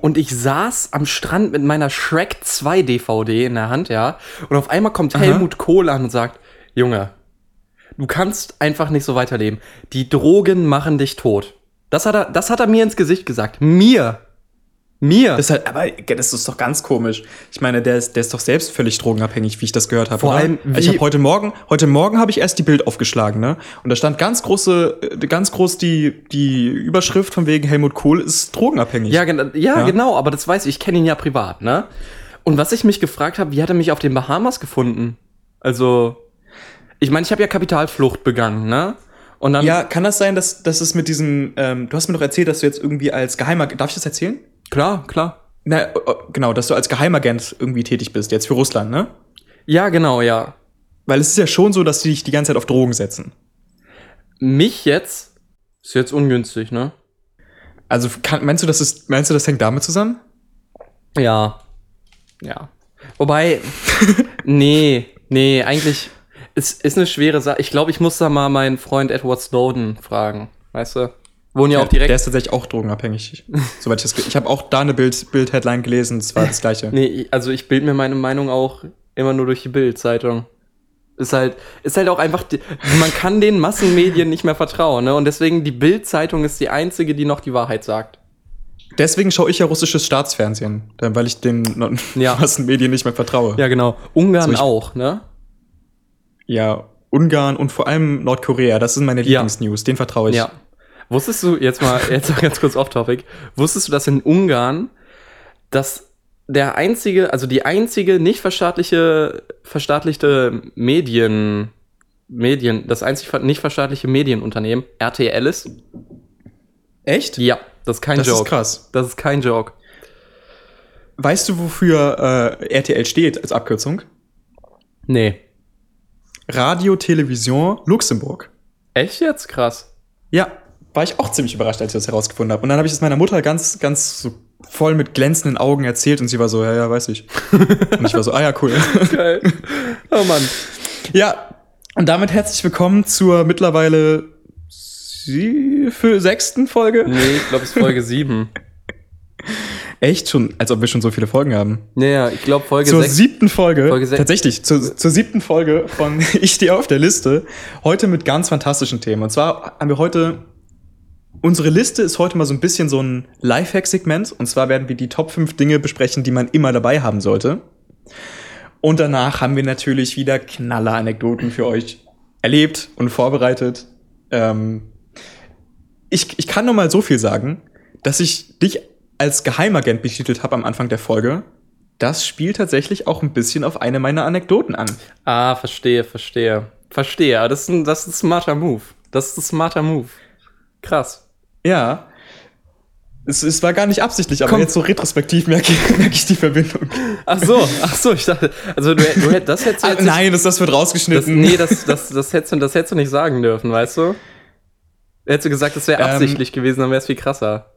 Und ich saß am Strand mit meiner Shrek 2 DVD in der Hand, ja. Und auf einmal kommt Aha. Helmut Kohl an und sagt, Junge, du kannst einfach nicht so weiterleben. Die Drogen machen dich tot. Das hat er, das hat er mir ins Gesicht gesagt. Mir. Mir. Das ist halt, aber das ist doch ganz komisch. Ich meine, der ist, der ist doch selbst völlig drogenabhängig, wie ich das gehört habe. Vor oder? allem, ich wie- habe heute Morgen, heute Morgen habe ich erst die Bild aufgeschlagen, ne? Und da stand ganz große, äh, ganz groß die die Überschrift von wegen Helmut Kohl ist drogenabhängig. Ja, ja, Ja. genau, aber das weiß ich, ich kenne ihn ja privat, ne? Und was ich mich gefragt habe, wie hat er mich auf den Bahamas gefunden? Also, ich meine, ich habe ja Kapitalflucht begangen, ne? Und dann, Ja, kann das sein, dass, dass es mit diesem, ähm, du hast mir doch erzählt, dass du jetzt irgendwie als Geheimer, darf ich das erzählen? Klar, klar. Na, äh, genau, dass du als Geheimagent irgendwie tätig bist, jetzt für Russland, ne? Ja, genau, ja. Weil es ist ja schon so, dass die dich die ganze Zeit auf Drogen setzen. Mich jetzt ist jetzt ungünstig, ne? Also kann, meinst du, das ist, meinst du, das hängt damit zusammen? Ja. Ja. Wobei, nee, nee, eigentlich ist, ist eine schwere Sache. Ich glaube, ich muss da mal meinen Freund Edward Snowden fragen, weißt du? Wohnen ja auch direkt. Der ist tatsächlich auch drogenabhängig. Soweit ich das, ich habe auch da eine Bild, Bild-Headline gelesen, es war das gleiche. Nee, also ich bild mir meine Meinung auch immer nur durch die Bild-Zeitung. Ist halt, ist halt auch einfach, man kann den Massenmedien nicht mehr vertrauen, ne? Und deswegen die Bild-Zeitung ist die einzige, die noch die Wahrheit sagt. Deswegen schaue ich ja russisches Staatsfernsehen, weil ich den Ja. Massenmedien nicht mehr vertraue. Ja, genau. Ungarn So, auch, ne? Ja, Ungarn und vor allem Nordkorea, das sind meine Ja. Lieblingsnews, den vertraue ich. Ja. Wusstest du, jetzt mal, jetzt mal ganz kurz off-topic, wusstest du, dass in Ungarn, dass der einzige, also die einzige nicht verstaatliche, verstaatlichte Medien, Medien, das einzig ver- nicht verstaatliche Medienunternehmen RTL ist? Echt? Ja, das ist kein Das Joke. ist krass. Das ist kein Joke. Weißt du, wofür äh, RTL steht als Abkürzung? Nee. Radio Television Luxemburg. Echt jetzt? Krass. Ja, war ich auch ziemlich überrascht, als ich das herausgefunden habe. Und dann habe ich es meiner Mutter ganz, ganz so voll mit glänzenden Augen erzählt und sie war so, ja, ja, weiß ich. und ich war so, ah ja, cool. Geil. Oh Mann. ja, und damit herzlich willkommen zur mittlerweile sie für sechsten Folge. Nee, ich glaube, es ist Folge 7. Echt schon, als ob wir schon so viele Folgen haben. Naja, ich glaube, Folge zur 6. siebten Folge, Folge tatsächlich, zur, zur siebten Folge von Ich stehe auf der Liste. Heute mit ganz fantastischen Themen. Und zwar haben wir heute, unsere Liste ist heute mal so ein bisschen so ein Lifehack-Segment. Und zwar werden wir die Top 5 Dinge besprechen, die man immer dabei haben sollte. Und danach haben wir natürlich wieder Knaller-Anekdoten für euch erlebt und vorbereitet. Ähm, ich, ich kann nur mal so viel sagen, dass ich dich als Geheimagent betitelt habe am Anfang der Folge. Das spielt tatsächlich auch ein bisschen auf eine meiner Anekdoten an. Ah, verstehe, verstehe. Verstehe, das ist ein, das ist ein smarter Move. Das ist ein smarter Move. Krass. Ja. Es, es war gar nicht absichtlich, aber Komm. jetzt so retrospektiv merke, ich- merke ich die Verbindung. Ach so, ach so, ich dachte, also du, du hätt- das hättest du Ah, jetzt nein, das, das wird nicht, das, rausgeschnitten. nee, das, das, das, hättest du, das hättest du nicht sagen dürfen, weißt du? Hättest du gesagt, das wäre Ähm, absichtlich gewesen, dann wäre es viel krasser.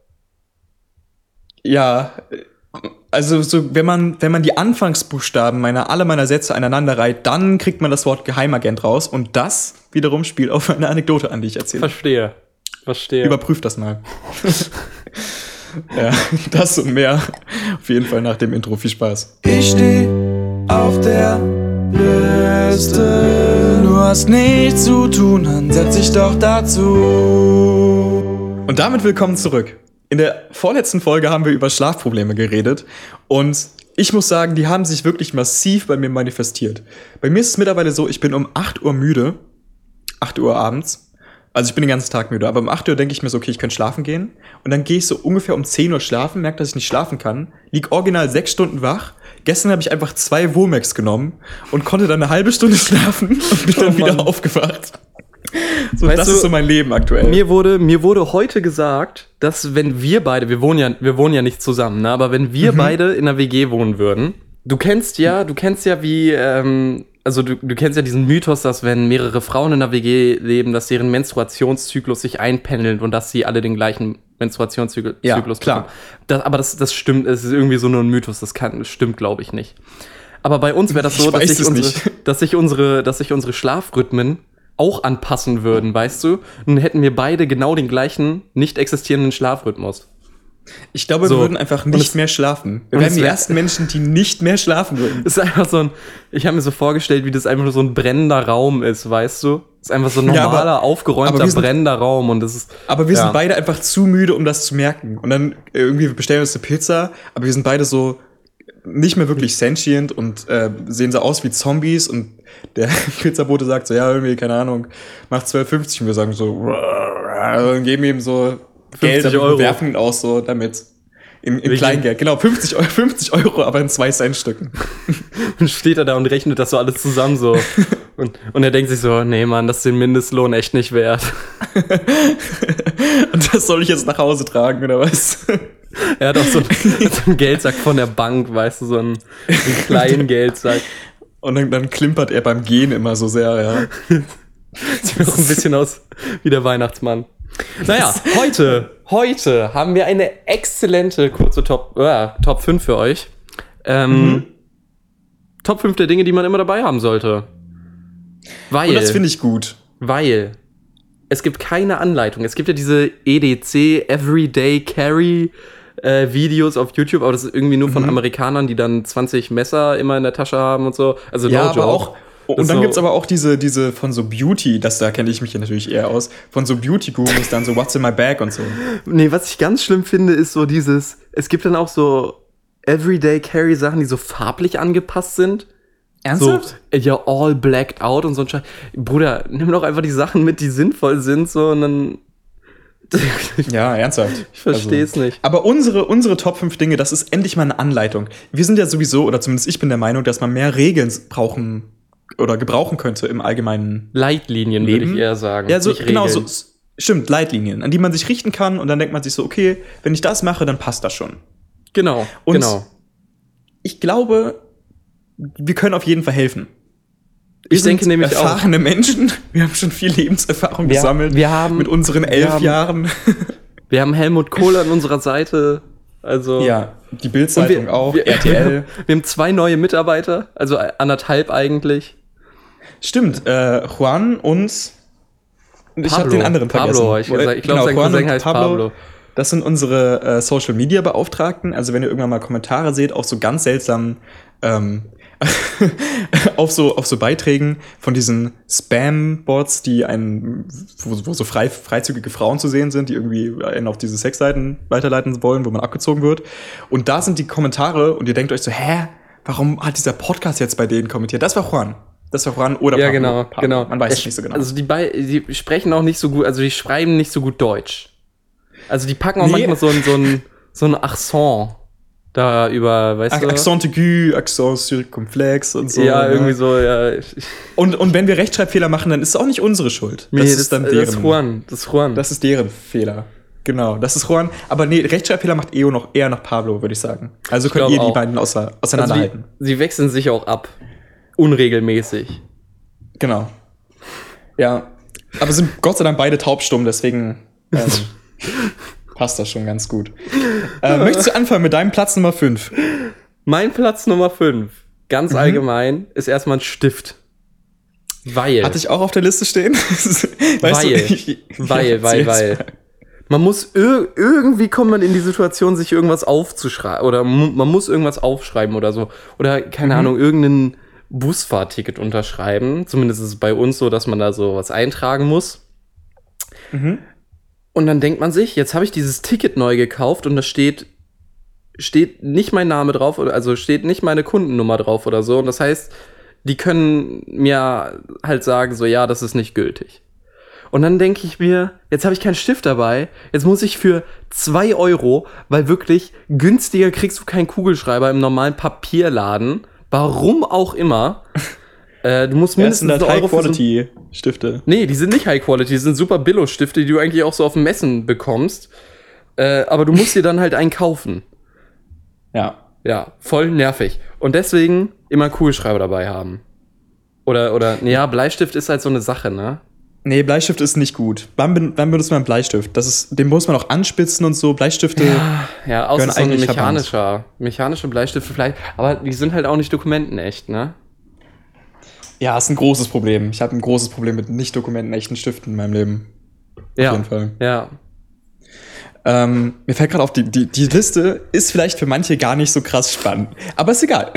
Ja, also so, wenn man, wenn man die Anfangsbuchstaben meiner, alle meiner Sätze aneinander reiht, dann kriegt man das Wort Geheimagent raus und das wiederum spielt auf eine Anekdote an, die ich erzähle. Verstehe. Verstehe. Überprüft das mal. ja, das und mehr auf jeden Fall nach dem Intro. Viel Spaß. Ich steh auf der Liste. Du hast nichts zu tun, dann setz dich doch dazu. Und damit willkommen zurück. In der vorletzten Folge haben wir über Schlafprobleme geredet und ich muss sagen, die haben sich wirklich massiv bei mir manifestiert. Bei mir ist es mittlerweile so, ich bin um 8 Uhr müde. 8 Uhr abends. Also ich bin den ganzen Tag müde, aber um 8 Uhr denke ich mir so, okay, ich könnte schlafen gehen. Und dann gehe ich so ungefähr um 10 Uhr schlafen, merke, dass ich nicht schlafen kann, lieg original 6 Stunden wach. Gestern habe ich einfach zwei Womex genommen und konnte dann eine halbe Stunde schlafen und bin dann Oh wieder Mann. aufgewacht. So, Weißt das du, ist so mein Leben aktuell. Mir wurde, mir wurde heute gesagt, dass wenn wir beide, wir wohnen ja, wir wohnen ja nicht zusammen, ne, aber wenn Mhm. wir beide in einer WG wohnen würden, du kennst ja, du kennst ja wie, ähm, also du, du kennst ja diesen Mythos, dass wenn mehrere Frauen in einer WG leben, dass deren Menstruationszyklus sich einpendelt und dass sie alle den gleichen Menstruationszyklus Ja, Zyklus klar. Das, aber das, das stimmt, es ist irgendwie so nur ein Mythos, das kann, das stimmt, glaube ich nicht. Aber bei uns wäre das Ich so, dass weiß sich, unsere, dass sich unsere, dass sich unsere Schlafrhythmen auch anpassen würden, weißt du? Nun hätten wir beide genau den gleichen nicht existierenden Schlafrhythmus. Ich glaube, So. wir würden einfach nicht es- mehr schlafen. Wir wären die ersten Menschen, die nicht mehr schlafen würden. Es ist einfach so ein, ich habe mir so vorgestellt, wie das einfach nur so ein brennender Raum ist, weißt du? Es ist einfach so ein Ja, aber- normaler, aufgeräumter, aber sind- brennender Raum und das ist. Aber wir Ja. sind beide einfach zu müde, um das zu merken. Und dann äh, irgendwie bestellen wir uns eine Pizza, aber wir sind beide so nicht mehr wirklich sentient und äh, sehen so aus wie Zombies und der Pizzabote sagt so, ja, irgendwie, keine Ahnung, macht 12,50 und wir sagen so, und geben ihm so Geld 50 und Euro. werfen ihn aus so damit. In, in Kleingeld, genau, 50 Euro, 50 Euro, aber in 2 Cent Stücken. Dann steht er da und rechnet das so alles zusammen so. und, und er denkt sich so, nee Mann, das ist den Mindestlohn echt nicht wert. Und das soll ich jetzt nach Hause tragen, oder was? Er hat auch so, einen- so einen Geldsack von der Bank, weißt du, so einen, einen kleinen Geldsack. Und dann, dann klimpert er beim Gehen immer so sehr, ja. Sieht auch ein bisschen aus wie der Weihnachtsmann. Naja, heute, heute haben wir eine exzellente kurze Top, äh, Top 5 für euch. Ähm, Top 5 der Dinge, die man immer dabei haben sollte. Weil, Und das finde ich gut. weil es gibt keine Anleitung. Es gibt ja diese EDC, Everyday Carry äh, Videos auf YouTube, aber das ist irgendwie nur Mhm. von Amerikanern, die dann 20 Messer immer in der Tasche haben und so. Also Ja, no aber joke. auch. Das Und dann so- gibt's aber auch diese, diese von so Beauty, das da kenne ich mich ja natürlich eher aus, von so Beauty-Gurus dann so What's in my bag und so. Nee, was ich ganz schlimm finde, ist so dieses, es gibt dann auch so Everyday Carry Sachen, die so farblich angepasst sind. So, äh, ja, all blacked out und so ein Scheiß. Bruder, nimm doch einfach die Sachen mit, die sinnvoll sind, so und dann. Ja, ernsthaft. Ich verstehe es nicht. Aber unsere, unsere Top 5 Dinge, das ist endlich mal eine Anleitung. Wir sind ja sowieso, oder zumindest ich bin der Meinung, dass man mehr Regeln brauchen oder gebrauchen könnte im allgemeinen. Leitlinien, würde ich eher sagen. Ja, so, genau, so, stimmt, Leitlinien, an die man sich richten kann und dann denkt man sich so, okay, wenn ich das mache, dann passt das schon. Genau, Und genau. Ich glaube, wir können auf jeden Fall helfen. Wir Ich denke nämlich auch. erfahrene Menschen. Wir haben schon viel Lebenserfahrung Wir- gesammelt. wir haben- mit unseren wir elf haben- Jahren. Wir haben Helmut Kohl an unserer Seite. Also. ja, die Bildzeitung wir, auch, wir, RTL. Wir haben zwei neue Mitarbeiter, also anderthalb eigentlich. Stimmt, äh, Juan und ich habe Pablo. den anderen vergessen. Pablo, ich gesagt. Ich glaub, sein Juan Cousin und heißt Pablo. Das sind unsere äh, Social Media Beauftragten. Also wenn ihr irgendwann mal Kommentare seht auf so ganz seltsamen ähm, auf so auf so Beiträgen von diesen Spam-Bots, die einen, wo, wo so frei, freizügige Frauen zu sehen sind, die irgendwie einen auf diese Sexseiten weiterleiten wollen, wo man abgezogen wird. Und da sind die Kommentare und ihr denkt euch so, hä, warum hat dieser Podcast jetzt bei denen kommentiert? Das war Juan. Das war Juan oder Ja, Pablo. genau, Pablo. genau. Man weiß Es- nicht so genau. Also die, bei, die sprechen auch nicht so gut, also die schreiben nicht so gut Deutsch. Also die packen auch Nee. manchmal so ein, so ein, so ein Accent da über, weißt Ac- du? Accent aigu, Accent circumflex und so. ja, ne? irgendwie so, ja. Und, und wenn wir Rechtschreibfehler machen, dann ist es auch nicht unsere Schuld. Nee, das, ist dann deren. Das ist Juan. Das ist Juan. Das ist deren Fehler. Genau, das ist Juan. Aber nee, Rechtschreibfehler macht Eo noch eher noch Pablo, würde ich sagen. Also könnt ihr die auch. beiden außer, also auseinanderhalten. die, sie wechseln sich auch ab. Unregelmäßig. genau. Ja. Aber sind Gott sei Dank beide taubstumm, deswegen ähm, passt das schon ganz gut. Äh, möchtest du anfangen mit deinem Platz Nummer 5? Mein Platz Nummer 5, ganz allgemein, ist erstmal ein Stift. Weil. Hatte ich auch auf der Liste stehen? weißt Weil. Weil, weil, weil. Man muss ir irgendwie kommt man in die Situation, sich irgendwas aufzuschreiben oder man muss irgendwas aufschreiben oder so oder keine Ahnung irgendein Busfahrticket unterschreiben. Zumindest ist es bei uns so, dass man da so was eintragen muss. Und dann denkt man sich, jetzt habe ich dieses Ticket neu gekauft und da steht steht nicht mein Name drauf also steht nicht meine Kundennummer drauf oder so und das heißt, die können mir halt sagen so ja, das ist nicht gültig. Und dann denke ich mir, jetzt habe ich keinen Stift dabei. Jetzt muss ich für zwei Euro, weil wirklich günstiger kriegst du keinen Kugelschreiber im normalen Papierladen. Warum auch immer. Äh, du musst Ja, das mindestens sind halt Euro für so High-Quality-Stifte. Nee, die sind nicht High Quality, die sind super Billo-Stifte, die du eigentlich auch so auf dem Messen bekommst. Äh, aber du musst dir dann halt einen kaufen. Ja. Ja, voll nervig. Und deswegen immer Kugelschreiber dabei haben. Oder, oder, nee, ja, Bleistift ist halt so eine Sache, ne? Nee, Bleistift ist nicht gut. Wann, wann benutzt man Bleistift? Das ist, den muss man auch anspitzen und so. Bleistifte. Ja, außer Gehören so ein mechanischer. Mechanische Bleistifte vielleicht. Aber die sind halt auch nicht dokumentenecht, ne? Ja, ist ein großes Problem. Ich habe ein großes Problem mit nicht dokumentenechten Stiften in meinem Leben. Ja. Auf jeden Fall. Ja. Ähm, mir fällt gerade auf, die, die, die Liste ist vielleicht für manche gar nicht so krass spannend. Aber ist egal.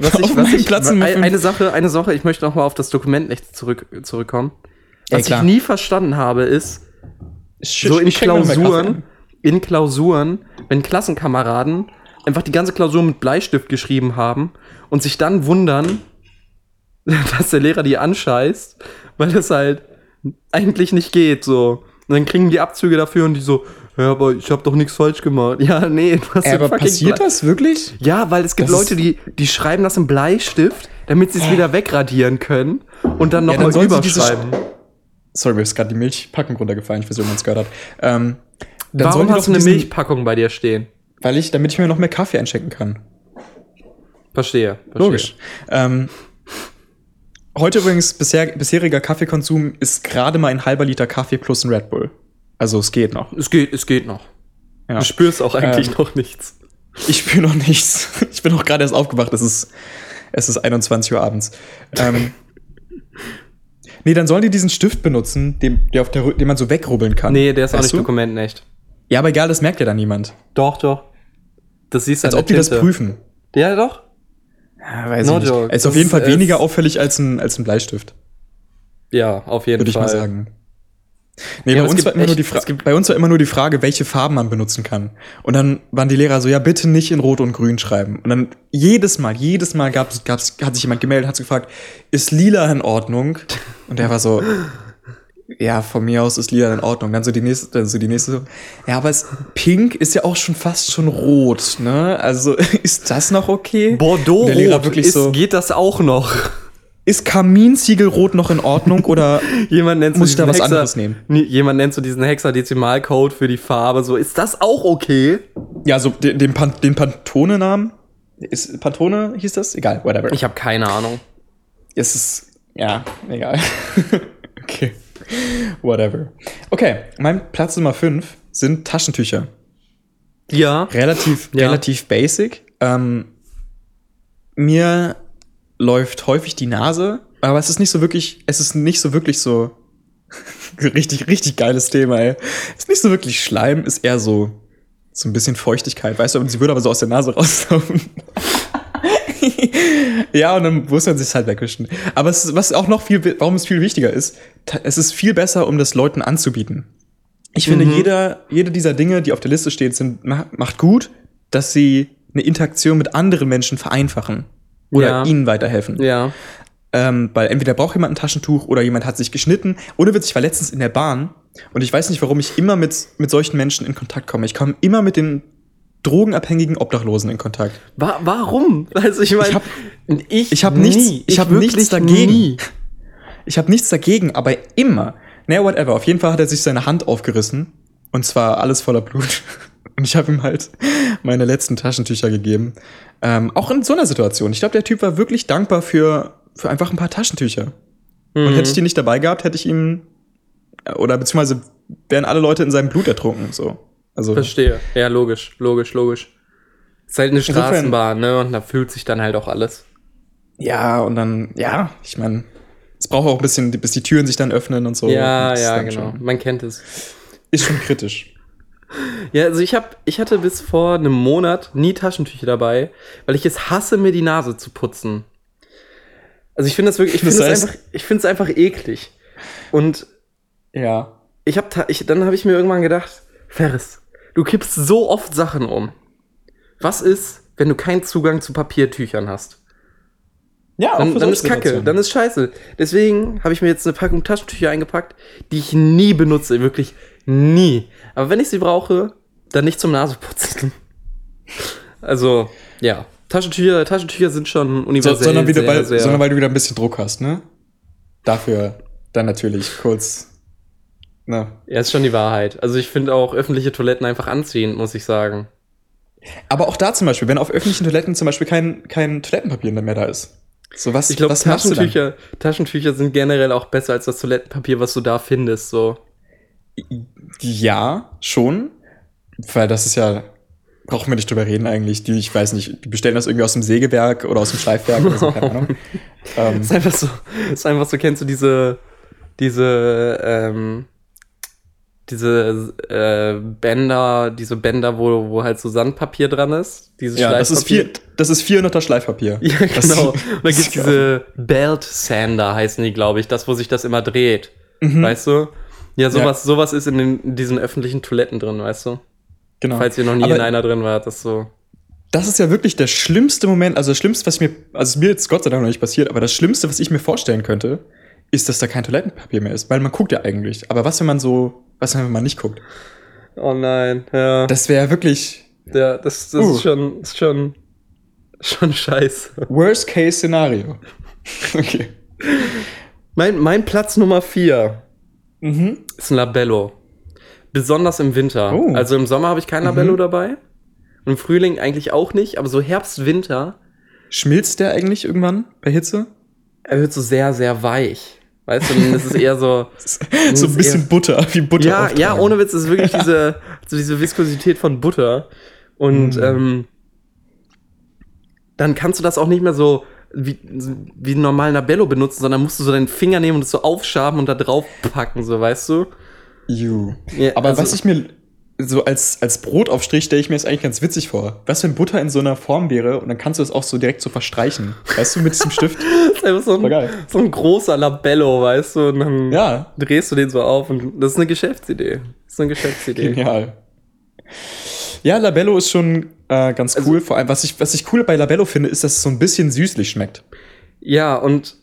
Was ich, was ich, Platz eine, Sache, eine Sache, ich möchte noch mal auf das Dokument nicht zurück, zurückkommen. Ja, Was ich nie verstanden habe, ist, Sch- so in ich Klausuren, in Klausuren, wenn Klassenkameraden einfach die ganze Klausur mit Bleistift geschrieben haben und sich dann wundern, dass der Lehrer die anscheißt, weil es halt eigentlich nicht geht, so. Und dann kriegen die Abzüge dafür und die so, ja, aber ich habe doch nichts falsch gemacht. Ja, nee, Ey, den aber passiert Blei- das wirklich? Ja, weil es gibt Das Leute, die, die schreiben das im Bleistift, damit sie es wieder wegradieren können und dann Ja, nochmal dann sie diese überschreiben. Sorry, mir ist gerade die Milchpackung runtergefallen. Ich weiß nicht, ob man es gehört hat. Ähm, Warum hast du eine diesen- Milchpackung bei dir stehen? Weil ich, damit ich mir noch mehr Kaffee einschenken kann. Verstehe. verstehe. Logisch. Ähm, heute übrigens, bisher, bisheriger Kaffeekonsum ist gerade mal ein halber Liter Kaffee plus ein Red Bull. Also es geht noch. Es geht, es geht noch. Ja. Du spürst auch eigentlich Ähm, noch nichts. Ich spüre noch nichts. Ich bin auch gerade erst aufgewacht. Es ist, es ist 21 Uhr abends. Ähm, nee, dann sollen die diesen Stift benutzen, den, der auf der, Rü- den man so wegrubbeln kann. Nee, der ist auch nicht du? dokumentenecht. Ja, aber egal, das merkt ja dann niemand. Doch, doch. Das siehst du Als ob die das prüfen. Ja, doch. Ja, weiß No ich nicht. joke. Ist auf jeden Fall weniger auffällig als ein, als ein Bleistift, Ja, auf jeden würde ich Fall. mal sagen. Nee, Ja, bei, uns war immer nur echt- die Fra- es gibt- bei uns war immer nur die Frage, welche Farben man benutzen kann. Und dann waren die Lehrer so, ja, bitte nicht in Rot und Grün schreiben. Und dann jedes Mal, jedes Mal gab's, gab's, hat sich jemand gemeldet, hat so gefragt, ist lila in Ordnung? Und der war so, ja, von mir aus ist lila in Ordnung. Dann so die nächste, dann so die nächste so, ja, aber es, pink ist ja auch schon fast schon rot, ne? Also, ist das noch okay? Bordeaux der Lehrer wirklich ist, so, geht das auch noch. Ist Kaminziegelrot noch in Ordnung oder Jemand nennt so Muss ich da was anderes nehmen? Jemand nennt so diesen Hexadezimalcode für die Farbe. So, ist das auch okay? Ja, so den, den, Pan den Pantone-Namen. Ist Pantone hieß das? Egal, whatever. Ich habe keine Ahnung. es ist. Ja, egal. okay. Whatever. Okay, mein Platz Nummer 5 sind Taschentücher. Ja. Relativ, Ja. relativ basic. Ähm, mir läuft häufig die Nase, aber es ist nicht so wirklich, es ist nicht so wirklich so richtig, richtig geiles Thema, ey. Es ist nicht so wirklich Schleim, ist eher so, so ein bisschen Feuchtigkeit, weißt du, und sie würde aber so aus der Nase rauslaufen. ja, und dann muss man sich halt wegwischen. Aber es ist, was auch noch viel, warum es viel wichtiger ist, es ist viel besser, um das Leuten anzubieten. Ich finde, Mhm. jeder, jede dieser Dinge, die auf der Liste stehen, sind, ma- macht gut, dass sie eine Interaktion mit anderen Menschen vereinfachen. Oder Ja. ihnen weiterhelfen. Ja. Ähm, weil entweder braucht jemand ein Taschentuch oder jemand hat sich geschnitten. Ohne Witz, ich war letztens in der Bahn und ich weiß nicht, warum ich immer mit, mit solchen Menschen in Kontakt komme. Ich komme immer mit den drogenabhängigen Obdachlosen in Kontakt. Wa warum? Also ich meine, Ich hab- ich, ich hab nichts- ich hab wirklich nichts dagegen. Nie. Ich habe nichts dagegen, aber immer. Naja, whatever. Auf jeden Fall hat er sich seine Hand aufgerissen. Und zwar alles voller Blut. Und ich habe ihm halt meine letzten Taschentücher gegeben. Ähm, auch in so einer Situation. Ich glaube, der Typ war wirklich dankbar für, für einfach ein paar Taschentücher. Und Mhm. hätte ich die nicht dabei gehabt, hätte ich ihm. Oder beziehungsweise wären alle Leute in seinem Blut ertrunken. So. Also. Verstehe. Ja, logisch, logisch, logisch. Ist halt eine Straßenbahn, ne? Und da fühlt sich dann halt auch alles. Ja, und dann, ja, ich meine, es braucht auch ein bisschen, bis die Türen sich dann öffnen und so. ja, Und ja, genau. Schon, Man kennt es. ist schon kritisch. Ja, also ich hab, ich hatte bis vor einem Monat nie Taschentücher dabei, weil ich es hasse, mir die Nase zu putzen. Also ich finde das wirklich, ich finde es einfach, ich finde es einfach eklig. Und Ja. ich habe, ich, dann habe ich mir irgendwann gedacht, Ferris, du kippst so oft Sachen um. Was ist, wenn du keinen Zugang zu Papiertüchern hast? Ja, Dann, dann ist Kacke, dann ist scheiße. Deswegen habe ich mir jetzt eine Packung Taschentücher eingepackt, die ich nie benutze, wirklich nie. Aber wenn ich sie brauche, dann nicht zum Naseputzen. Also, ja. Taschentücher, Taschentücher sind schon So, universell. sondern, wieder sehr, weil, sehr, sondern weil du wieder ein bisschen Druck hast, ne? Dafür dann natürlich kurz. Ne? Ja, ist schon die Wahrheit. Also ich finde auch öffentliche Toiletten einfach anziehend, muss ich sagen. Aber auch da zum Beispiel, wenn auf öffentlichen Toiletten zum Beispiel kein, kein Toilettenpapier mehr da ist. So was, Ich glaube? Taschentücher, Taschentücher sind generell auch besser als das Toilettenpapier, was du da findest. So. Ja, schon. Weil das ist ja, brauchen wir nicht drüber reden eigentlich. Die, ich weiß nicht, die bestellen das irgendwie aus dem Sägewerk oder aus dem Schleifwerk oder so, keine Ahnung. Ähm, ist einfach so, ist einfach so, kennst du diese, diese, ähm, diese äh, Bänder, diese Bänder, wo, wo halt so Sandpapier dran ist. Diese ja, das ist, vier, das ist 400er Schleifpapier. Ja, genau. Und dann gibt's diese Belt Sander, heißen die, glaube ich, das, wo sich das immer dreht. Mhm. Weißt du? Ja, sowas, sowas ist in, den, in diesen öffentlichen Toiletten drin, weißt du? Genau. Falls ihr noch nie Aber in einer drin wart, das so. das ist ja wirklich der schlimmste Moment, also das Schlimmste, was mir, also mir jetzt Gott sei Dank noch nicht passiert, aber das Schlimmste, was ich mir vorstellen könnte, ist, dass da kein Toilettenpapier mehr ist. Weil man guckt ja eigentlich. Aber was, wenn man so, was, wenn man nicht guckt? Oh nein, ja. Das wäre wirklich ja das, das Uh. ist schon, ist schon, schon scheiße. Worst-Case-Szenario. okay. Mein, mein Platz Nummer vier Mhm. ist ein Labello. Besonders im Winter. Oh. Also im Sommer habe ich kein Mhm. Labello dabei. Und im Frühling eigentlich auch nicht, aber so Herbst, Winter, Schmilzt der eigentlich irgendwann bei Hitze? er wird so sehr, sehr weich. Weißt du, es ist eher so. so ein bisschen eher- Butter, wie Butter. ja, auftragen. ja, ohne Witz, es ist wirklich diese, so diese Viskosität von Butter. Und Mhm. ähm, dann kannst du das auch nicht mehr so wie, wie einen normalen Labello benutzen, sondern musst du so deinen Finger nehmen und es so aufschaben und da drauf packen, so weißt du? Ju. Ja, Aber also- was ich mir so als, als Brotaufstrich stelle ich mir das eigentlich ganz witzig vor. Was, wenn Butter in so einer Form wäre und dann kannst du das auch so direkt so verstreichen. Weißt du, mit diesem Stift? Das ist einfach so ein, so ein großer Labello, weißt du? Und dann Ja, drehst du den so auf und das ist eine Geschäftsidee. Das ist eine Geschäftsidee. genial. Ja, Labello ist schon äh, ganz Also cool. Vor allem, was ich, was ich cool bei Labello finde, ist, dass es so ein bisschen süßlich schmeckt. Ja, und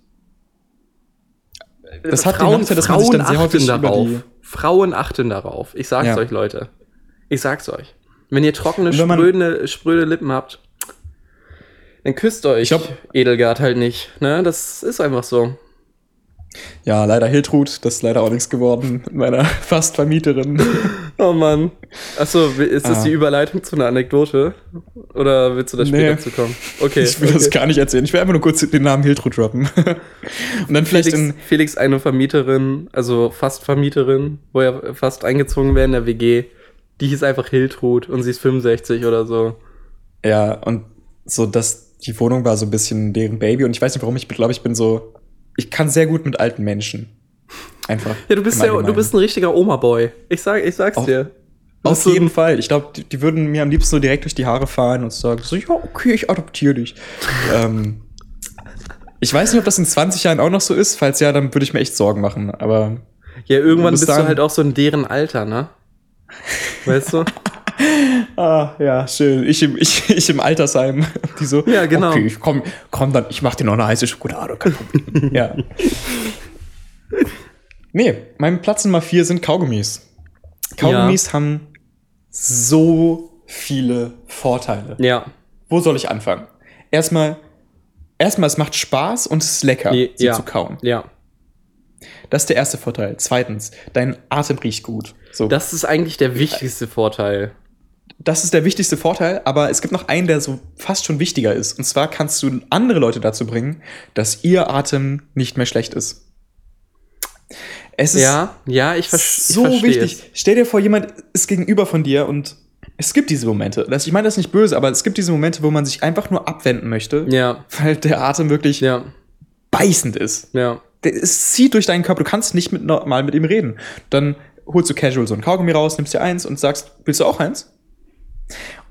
Das hat den Nachteil, dass man sich dann sehr häufig darauf. Frauen achten darauf. Ich sag's Ja. euch, Leute. Ich sag's euch. Wenn ihr trockene, wenn spröde, spröde Lippen habt, dann küsst euch Ich glaub- Edelgard halt nicht. Ne? Das ist einfach so. Ja, leider Hiltrud, das ist leider auch nichts geworden mit meiner fast Vermieterin. Oh Mann. Achso, ist das Ah. die Überleitung zu einer Anekdote? Oder willst du da später Nee. zu kommen? Okay. ich will okay. das gar nicht erzählen. Ich will einfach nur kurz den Namen Hiltrud droppen. Und dann vielleicht Felix, in. Felix eine Vermieterin, also fast Vermieterin, wo er fast eingezogen wäre in der WG. Die hieß einfach Hiltrud und sie ist 65 oder so. Ja, und so, dass die Wohnung war so ein bisschen deren Baby. Und ich weiß nicht, warum ich glaube, ich bin so. Ich kann sehr gut mit alten Menschen. Einfach. Ja, du bist ja, du bist ein richtiger Oma-Boy. Ich sag, ich sag's Auf- dir. Du Auf jeden Fall. Ich glaube, die, die würden mir am liebsten so direkt durch die Haare fahren und sagen so, ja, okay, ich adoptiere dich. ähm, ich weiß nicht, ob das in 20 Jahren auch noch so ist. Falls ja, dann würde ich mir echt Sorgen machen. Aber Ja, irgendwann Bis bist du halt auch so in deren Alter, ne? Weißt du? Ah, ja, schön. Ich im, ich, ich im Altersheim. Die so, Ja, genau. Okay, ich komm, komm dann, ich mach dir noch eine heiße Schokolade. kein Problem. ja. Nee, mein Platz Nummer vier sind Kaugummis. Kaugummis haben so viele Vorteile. Ja. Wo soll ich anfangen? Erstmal, erstmal, es macht Spaß und es ist lecker, sie ja. zu kauen. Ja. Das ist der erste Vorteil. Zweitens, dein Atem riecht gut. So, Das ist eigentlich der wichtigste Vorteil. Das ist der wichtigste Vorteil, aber es gibt noch einen, der so fast schon wichtiger ist. Und zwar kannst du andere Leute dazu bringen, dass ihr Atem nicht mehr schlecht ist. Es ist Ja, ja, ich, ver so ich verstehe wichtig. Stell dir vor, jemand ist gegenüber von dir und es gibt diese Momente. Das, ich meine das ist nicht böse, aber es gibt diese Momente, wo man sich einfach nur abwenden möchte. Ja, weil der Atem wirklich ja, beißend ist. ja. Es zieht durch deinen Körper. Du kannst nicht mit, normal mit ihm reden. Dann holst du casual so ein Kaugummi raus, nimmst dir eins und sagst, willst du auch eins?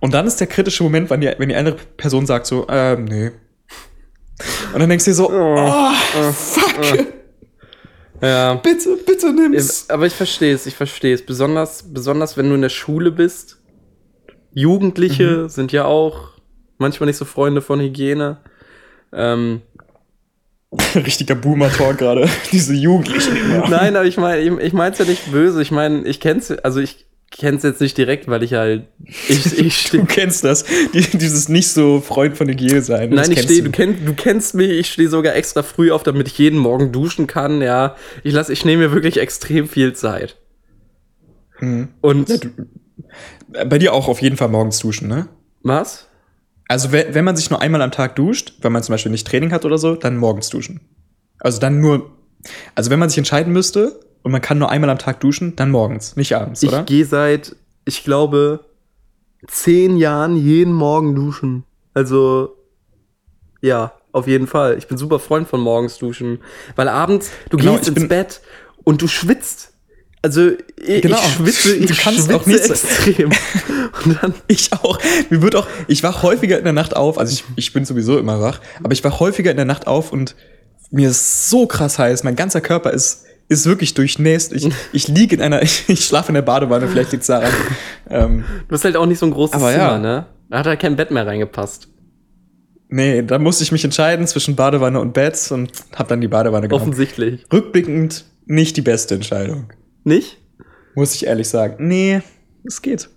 Und dann ist der kritische Moment, wenn die, wenn die andere Person sagt so, ähm, nee. Und dann denkst du dir so, oh, fuck, Ja. bitte, bitte nimm's. Aber ich verstehe es, ich verstehe es. Besonders, besonders wenn du in der Schule bist. Jugendliche Mhm. sind ja auch manchmal nicht so Freunde von Hygiene. Ähm, Richtiger Boomer-Talk gerade. Diese Jugendlichen nein, aber ich meine, ich, ich meine es ja nicht böse. Ich meine, ich kenn's, also ich kenn's jetzt nicht direkt, weil ich halt, ich, ich Du kennst das. Die, dieses nicht so Freund von Hygiene sein. nein, ich stehe, du. kenn, du kennst mich, ich stehe sogar extra früh auf, damit ich jeden Morgen duschen kann, ja. Ich lass, ich nehme mir wirklich extrem viel Zeit. Mhm. Und, Ja, du, bei dir auch auf jeden Fall morgens duschen, ne? was? Also wenn, wenn man sich nur einmal am Tag duscht, wenn man zum Beispiel nicht Training hat oder so, dann morgens duschen. Also dann nur, also wenn man sich entscheiden müsste und man kann nur einmal am Tag duschen, dann morgens, nicht abends, oder? Ich gehe seit, ich glaube, zehn Jahren jeden Morgen duschen. Also, ja. Auf jeden Fall. Ich bin super Freund von morgens duschen. Weil abends, du Genau, gehst ins Bett und du schwitzt. Also ich, Genau. ich schwitze, ich Du kannst schwitze auch nicht extrem. Und dann Ich auch. Mir wird auch, ich wach häufiger in der Nacht auf, also ich, ich bin sowieso immer wach, aber ich wach häufiger in der Nacht auf und mir ist so krass heiß, mein ganzer Körper ist, ist wirklich durchnässt. Ich, ich liege in einer, ich, ich schlafe in der Badewanne, vielleicht liegt's daran. Ähm, Du hast halt auch nicht so ein großes Aber Zimmer, ja. ne? Da hat halt kein Bett mehr reingepasst. nee, da musste ich mich entscheiden zwischen Badewanne und Bett und hab dann die Badewanne genommen. Offensichtlich. Rückblickend nicht die beste Entscheidung, Nicht? muss ich ehrlich sagen. Nee, es geht.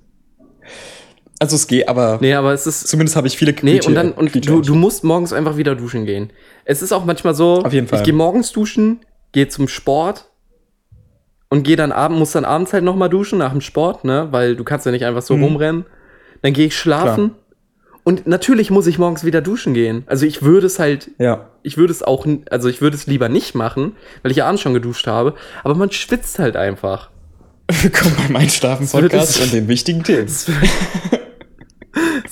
Also es geht, aber Nee, aber es ist. zumindest habe ich viele Nee, Quietsche- und dann, und du, du musst morgens einfach wieder duschen gehen. Es ist auch manchmal so, Auf jeden Fall. ich gehe morgens duschen, gehe zum Sport und gehe dann abends, muss dann abends halt nochmal duschen nach dem Sport, ne? Weil du kannst ja nicht einfach so Mhm. rumrennen. Dann gehe ich schlafen. Und natürlich muss ich morgens wieder duschen gehen. Also ich würde es halt, Ja. ich würde es auch, also ich würde es lieber nicht machen, weil ich ja abends schon geduscht habe. Aber man schwitzt halt einfach. Willkommen beim Einschlafen-Podcast wird- und den wichtigen Themen. Es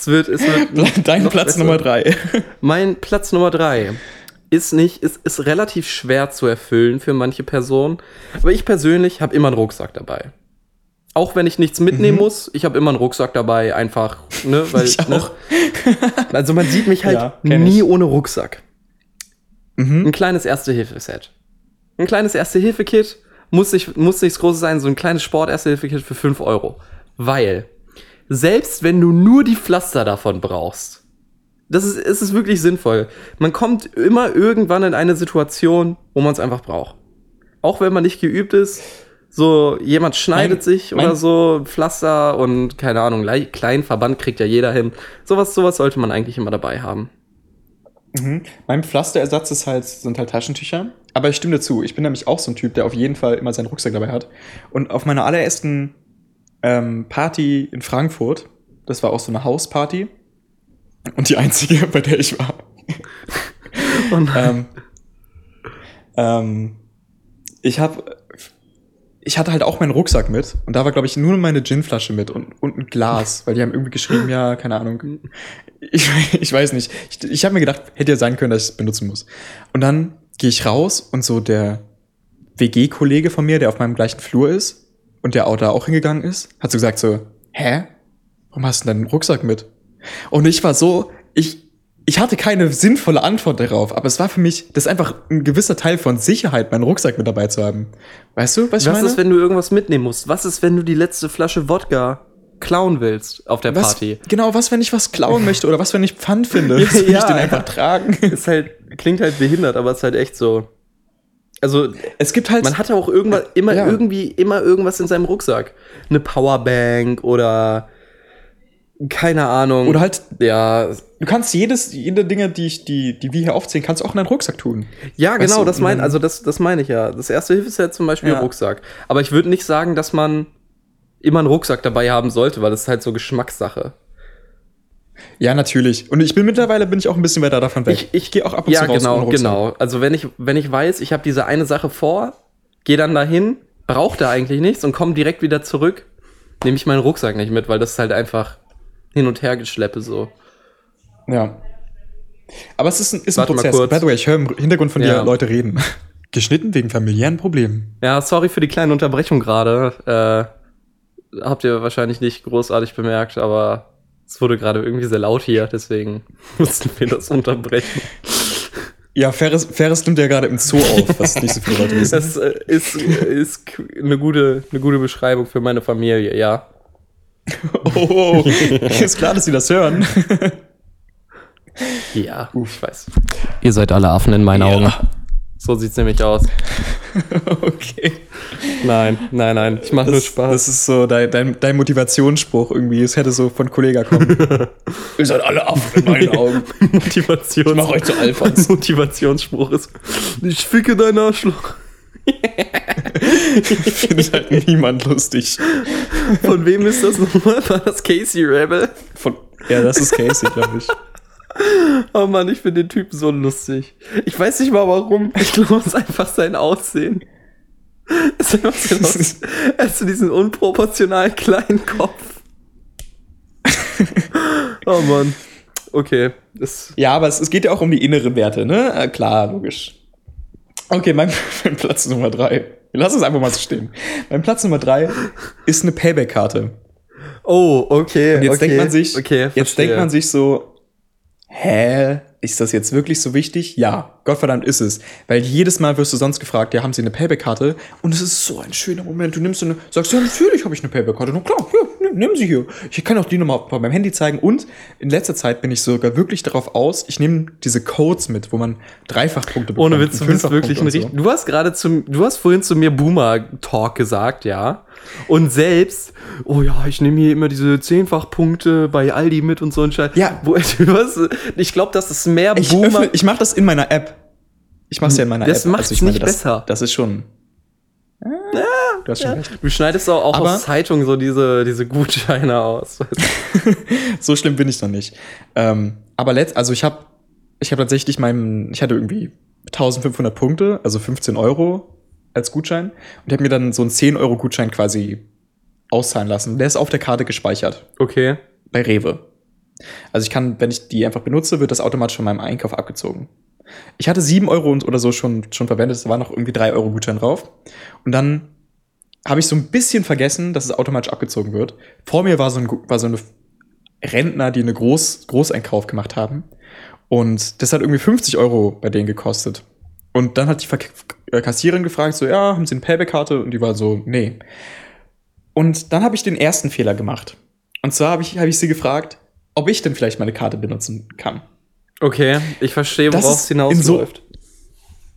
wird, es wird Dein noch Platz besser. Nummer drei. Mein Platz Nummer drei ist nicht, ist, ist relativ schwer zu erfüllen für manche Personen. Aber ich persönlich habe immer einen Rucksack dabei. Auch wenn ich nichts mitnehmen muss, ich habe immer einen Rucksack dabei, einfach, ne, weil, Mhm. Ich ne, auch. also man sieht mich halt Ja, nie ich. ohne Rucksack. Mhm. Ein kleines Erste-Hilfe-Set. Ein kleines Erste-Hilfe-Kit muss nicht, muss nichts Großes sein, so ein kleines Sport-Erste-Hilfe-Kit für 5 Euro. Weil, selbst wenn du nur die Pflaster davon brauchst, das ist, es ist wirklich sinnvoll. Man kommt immer irgendwann in eine Situation, wo man es einfach braucht. Auch wenn man nicht geübt ist, so jemand schneidet Mein- sich mein- oder so, Pflaster und keine Ahnung, lei- kleinen Verband kriegt ja jeder hin. Sowas, sowas sollte man eigentlich immer dabei haben. Mhm. Mein Pflasterersatz ist halt, sind halt Taschentücher. Aber ich stimme dazu. Ich bin nämlich auch so ein Typ, der auf jeden Fall immer seinen Rucksack dabei hat. Und auf meiner allerersten ähm, Party in Frankfurt, das war auch so eine Hausparty. Und die einzige, bei der ich war. Oh nein. ähm, ähm, ich habe ich hatte halt auch meinen Rucksack mit und da war glaube ich nur meine Ginflasche mit und, und ein Glas, weil die haben irgendwie geschrieben, ja, keine Ahnung. Ich, ich weiß nicht. Ich, ich habe mir gedacht, hätte ja sein können, dass ich es benutzen muss. Und dann gehe ich raus und so der WG-Kollege von mir, der auf meinem gleichen Flur ist und der auch da auch hingegangen ist, hat so gesagt so, hä? Warum hast du denn deinen Rucksack mit? Und ich war so, ich, ich hatte keine sinnvolle Antwort darauf, aber es war für mich, das ist einfach ein gewisser Teil von Sicherheit, meinen Rucksack mit dabei zu haben. Weißt du, was ich Was meine? ist, wenn du irgendwas mitnehmen musst? Was ist, wenn du die letzte Flasche Wodka klauen willst auf der was, Party? Genau, was, wenn ich was klauen möchte oder was, wenn ich Pfand finde? Ja, Soll ich ja, den ja. einfach tragen? Ist halt, klingt halt behindert, aber ist halt echt so. Also, Es gibt halt. man hatte auch irgendwas, immer Ja. irgendwie, immer irgendwas in seinem Rucksack. Eine Powerbank oder keine Ahnung. oder halt, ja, du kannst jedes, jede Dinge, die, ich, die, die wir hier aufzählen, kannst du auch in deinen Rucksack tun. ja, Weißt genau, du, das meine, also das, das meine ich ja. Das erste Hilfeset zum Beispiel Ja. Rucksack. Aber ich würde nicht sagen, dass man immer einen Rucksack dabei haben sollte, weil das ist halt so Geschmackssache. Ja, natürlich. Und ich bin mittlerweile bin ich auch ein bisschen weiter davon weg. Ich- ich- gehe auch ab und Ja, zu raus genau, ohne Rucksack. genau. Also wenn ich, wenn ich weiß, ich habe diese eine Sache vor, gehe dann dahin, brauche da eigentlich nichts und komme direkt wieder zurück, nehme ich meinen Rucksack nicht mit, weil das ist halt einfach hin und her geschleppe so. Ja. Aber es ist ein, ist ein Warte mal Prozess. kurz. By the way, ich höre im Hintergrund von Ja. dir Leute reden. Geschnitten wegen familiären Problemen. Ja, sorry für die kleine Unterbrechung gerade. Äh, habt ihr wahrscheinlich nicht großartig bemerkt, aber es wurde gerade irgendwie sehr laut hier, deswegen mussten wir das unterbrechen. Ja, Ferris, Ferris nimmt ja gerade im Zoo auf, was nicht so viele Leute wissen. Das äh, ist, ist k- eine gute, eine gute Beschreibung für meine Familie, ja. Oh, ist klar, dass sie das hören. Ja, ich weiß. Ihr seid alle Affen in meinen Augen. So sieht's nämlich aus. Okay. Nein, nein, nein. Ich mache nur Spaß. das ist so dein, dein, dein Motivationsspruch irgendwie. Es hätte so von Kollega kommen. Ihr seid alle Affen in meinen Augen. Motivations Ich mach euch zu Alphons. Motivationsspruch ist: Ich ficke dein Arschloch. Findet halt niemand lustig. Von wem ist das nochmal? War das Casey Rebel? Von, ja, das ist Casey, glaube ich. Oh Mann, ich finde den Typen so lustig. Ich weiß nicht mal warum. Ich glaube, es ist einfach sein Aussehen. Es ist einfach sein Aussehen. Er hat so diesen unproportional kleinen Kopf. Oh Mann. okay. Das, Ja, aber es, es geht ja auch um die inneren Werte, ne? Äh, klar, logisch. Okay, mein, mein Platz Nummer drei. Lass es einfach mal so stehen. Mein Platz Nummer drei ist eine Payback-Karte. oh, okay. Und jetzt okay, denkt man sich, okay, jetzt denkt man sich so, hä, ist das jetzt wirklich so wichtig? Ja, Gottverdammt ist es. Weil jedes Mal wirst du sonst gefragt, ja, haben sie eine Payback-Karte? Und es ist so ein schöner Moment. Du nimmst so eine, sagst, ja, natürlich habe ich eine Payback-Karte. Na klar, ja, nimm, nimm sie hier. Ich kann auch die nochmal auf meinem Handy zeigen. Und in letzter Zeit bin ich sogar wirklich darauf aus, ich nehme diese Codes mit, wo man Dreifachpunkte bekommt. Ohne Witz, du bist wirklich ein und so. richtig. Du hast gerade zum, du hast vorhin zu mir Boomer-Talk gesagt, ja. Und selbst, oh ja, ich nehme hier immer diese Zehnfachpunkte bei Aldi mit und so ein Scheiß. Ja. Wo, was, ich glaube, das ist mehr Ich, Boomer. öffne, ich mache das in meiner App. Ich mache es ja in meiner Das App. macht's ich meine, nicht das, besser. Das ist schon. Du hast schon recht. Du schneidest auch, auch aus Zeitungen so diese, diese Gutscheine aus. so schlimm bin ich noch nicht. Ähm, aber letzt, also ich habe ich habe tatsächlich meinen, ich hatte irgendwie 1500 Punkte, also 15 Euro als Gutschein und habe mir dann so einen 10 Euro Gutschein quasi auszahlen lassen. Der ist auf der Karte gespeichert Okay. bei Rewe. Also ich kann, wenn ich die einfach benutze, wird das automatisch von meinem Einkauf abgezogen. Ich hatte 7 Euro oder so schon, schon verwendet, es war noch irgendwie 3 Euro Gutschein drauf. Und dann habe ich so ein bisschen vergessen, dass es automatisch abgezogen wird. Vor mir war so, ein, war so eine Rentner, die eine Groß, Großeinkauf gemacht haben. Und das hat irgendwie 50 Euro bei denen gekostet. Und dann hat die Verk äh, Kassiererin gefragt, so, ja, haben Sie eine Payback-Karte? Und die war so, nee. Und dann habe ich den ersten Fehler gemacht. Und zwar habe ich, hab ich sie gefragt, ob ich denn vielleicht meine Karte benutzen kann. Okay, ich verstehe, worauf es hinausläuft.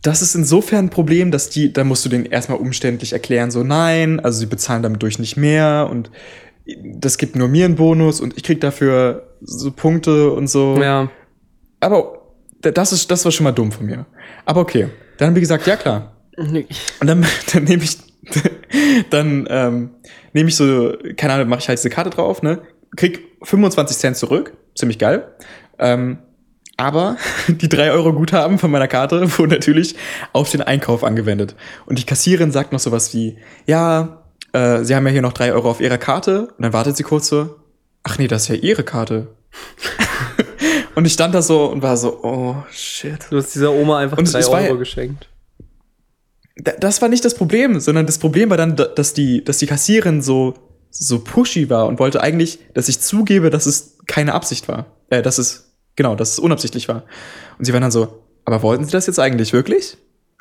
Das ist insofern ein Problem, dass die, da musst du denen erstmal umständlich erklären, so nein, also sie bezahlen damit durch nicht mehr und das gibt nur mir einen Bonus und ich krieg dafür so Punkte und so. ja. Aber das ist, das war schon mal dumm von mir. Aber okay. Dann haben wir gesagt, ja klar. Und dann, dann nehme ich, dann ähm, nehme ich so, keine Ahnung, mache ich halt diese Karte drauf, ne? Krieg 25 Cent zurück, ziemlich geil. Ähm, aber die 3 Euro Guthaben von meiner Karte wurden natürlich auf den Einkauf angewendet. Und die Kassiererin sagt noch sowas wie, ja, äh, Sie haben ja hier noch 3 Euro auf Ihrer Karte. Und dann wartet sie kurz so, ach nee, das ist ja Ihre Karte. und ich stand da so und war so, oh shit. Du hast dieser Oma einfach Und drei Euro geschenkt. Da- das war nicht das Problem, sondern das Problem war dann, da- dass die, dass die Kassiererin so, so pushy war und wollte eigentlich, dass ich zugebe, dass es keine Absicht war. Äh, dass es, genau, dass es unabsichtlich war. Und sie waren dann so, aber wollten Sie das jetzt eigentlich wirklich?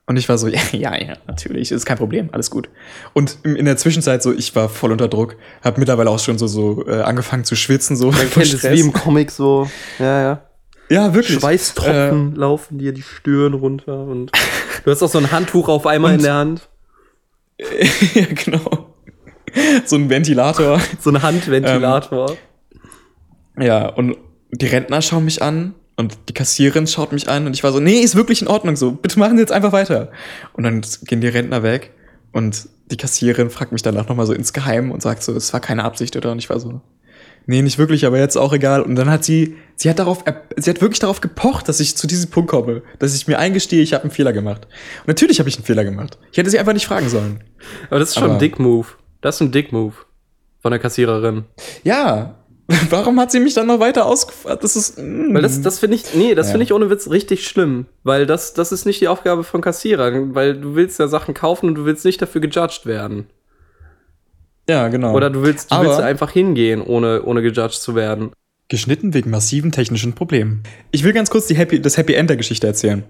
Und ich war so, ja, ja, ja, natürlich, ist kein Problem, alles gut. Und in der Zwischenzeit so, ich war voll unter Druck, habe mittlerweile auch schon so, so äh, angefangen zu schwitzen, so. Man kennt es wie im Comic so. Ja, ja. ja, wirklich. Äh, Schweißtropfen laufen dir die Stirn runter und du hast auch so ein Handtuch auf einmal in der Hand. Äh, ja, genau. So ein Ventilator. So ein Handventilator. Ja, und die Rentner schauen mich an und die Kassiererin schaut mich an und ich war so, nee, ist wirklich in Ordnung so, bitte machen Sie jetzt einfach weiter. Und dann gehen die Rentner weg und die Kassiererin fragt mich danach nochmal so insgeheim und sagt so, es war keine Absicht, oder? Und ich war so, nee, nicht wirklich, aber jetzt auch egal. Und dann hat sie, sie hat darauf, sie hat wirklich darauf gepocht, dass ich zu diesem Punkt komme, dass ich mir eingestehe, ich habe einen Fehler gemacht. Und natürlich habe ich einen Fehler gemacht. Ich hätte sie einfach nicht fragen sollen. Aber das ist schon Aber- ein Dick-Move. Das ist ein Dick-Move von der Kassiererin. Ja, warum hat sie mich dann noch weiter ausgefragt? Das ist, mm. Weil das, das finde ich, nee, das Ja. finde ich ohne Witz richtig schlimm. Weil das, das ist nicht die Aufgabe von Kassierern. Weil du willst ja Sachen kaufen und du willst nicht dafür gejudged werden. ja, genau. Oder du willst, du Aber- willst einfach hingehen, ohne, ohne gejudged zu werden. Geschnitten wegen massiven technischen Problemen. Ich will ganz kurz die Happy, das Happy End der Geschichte erzählen.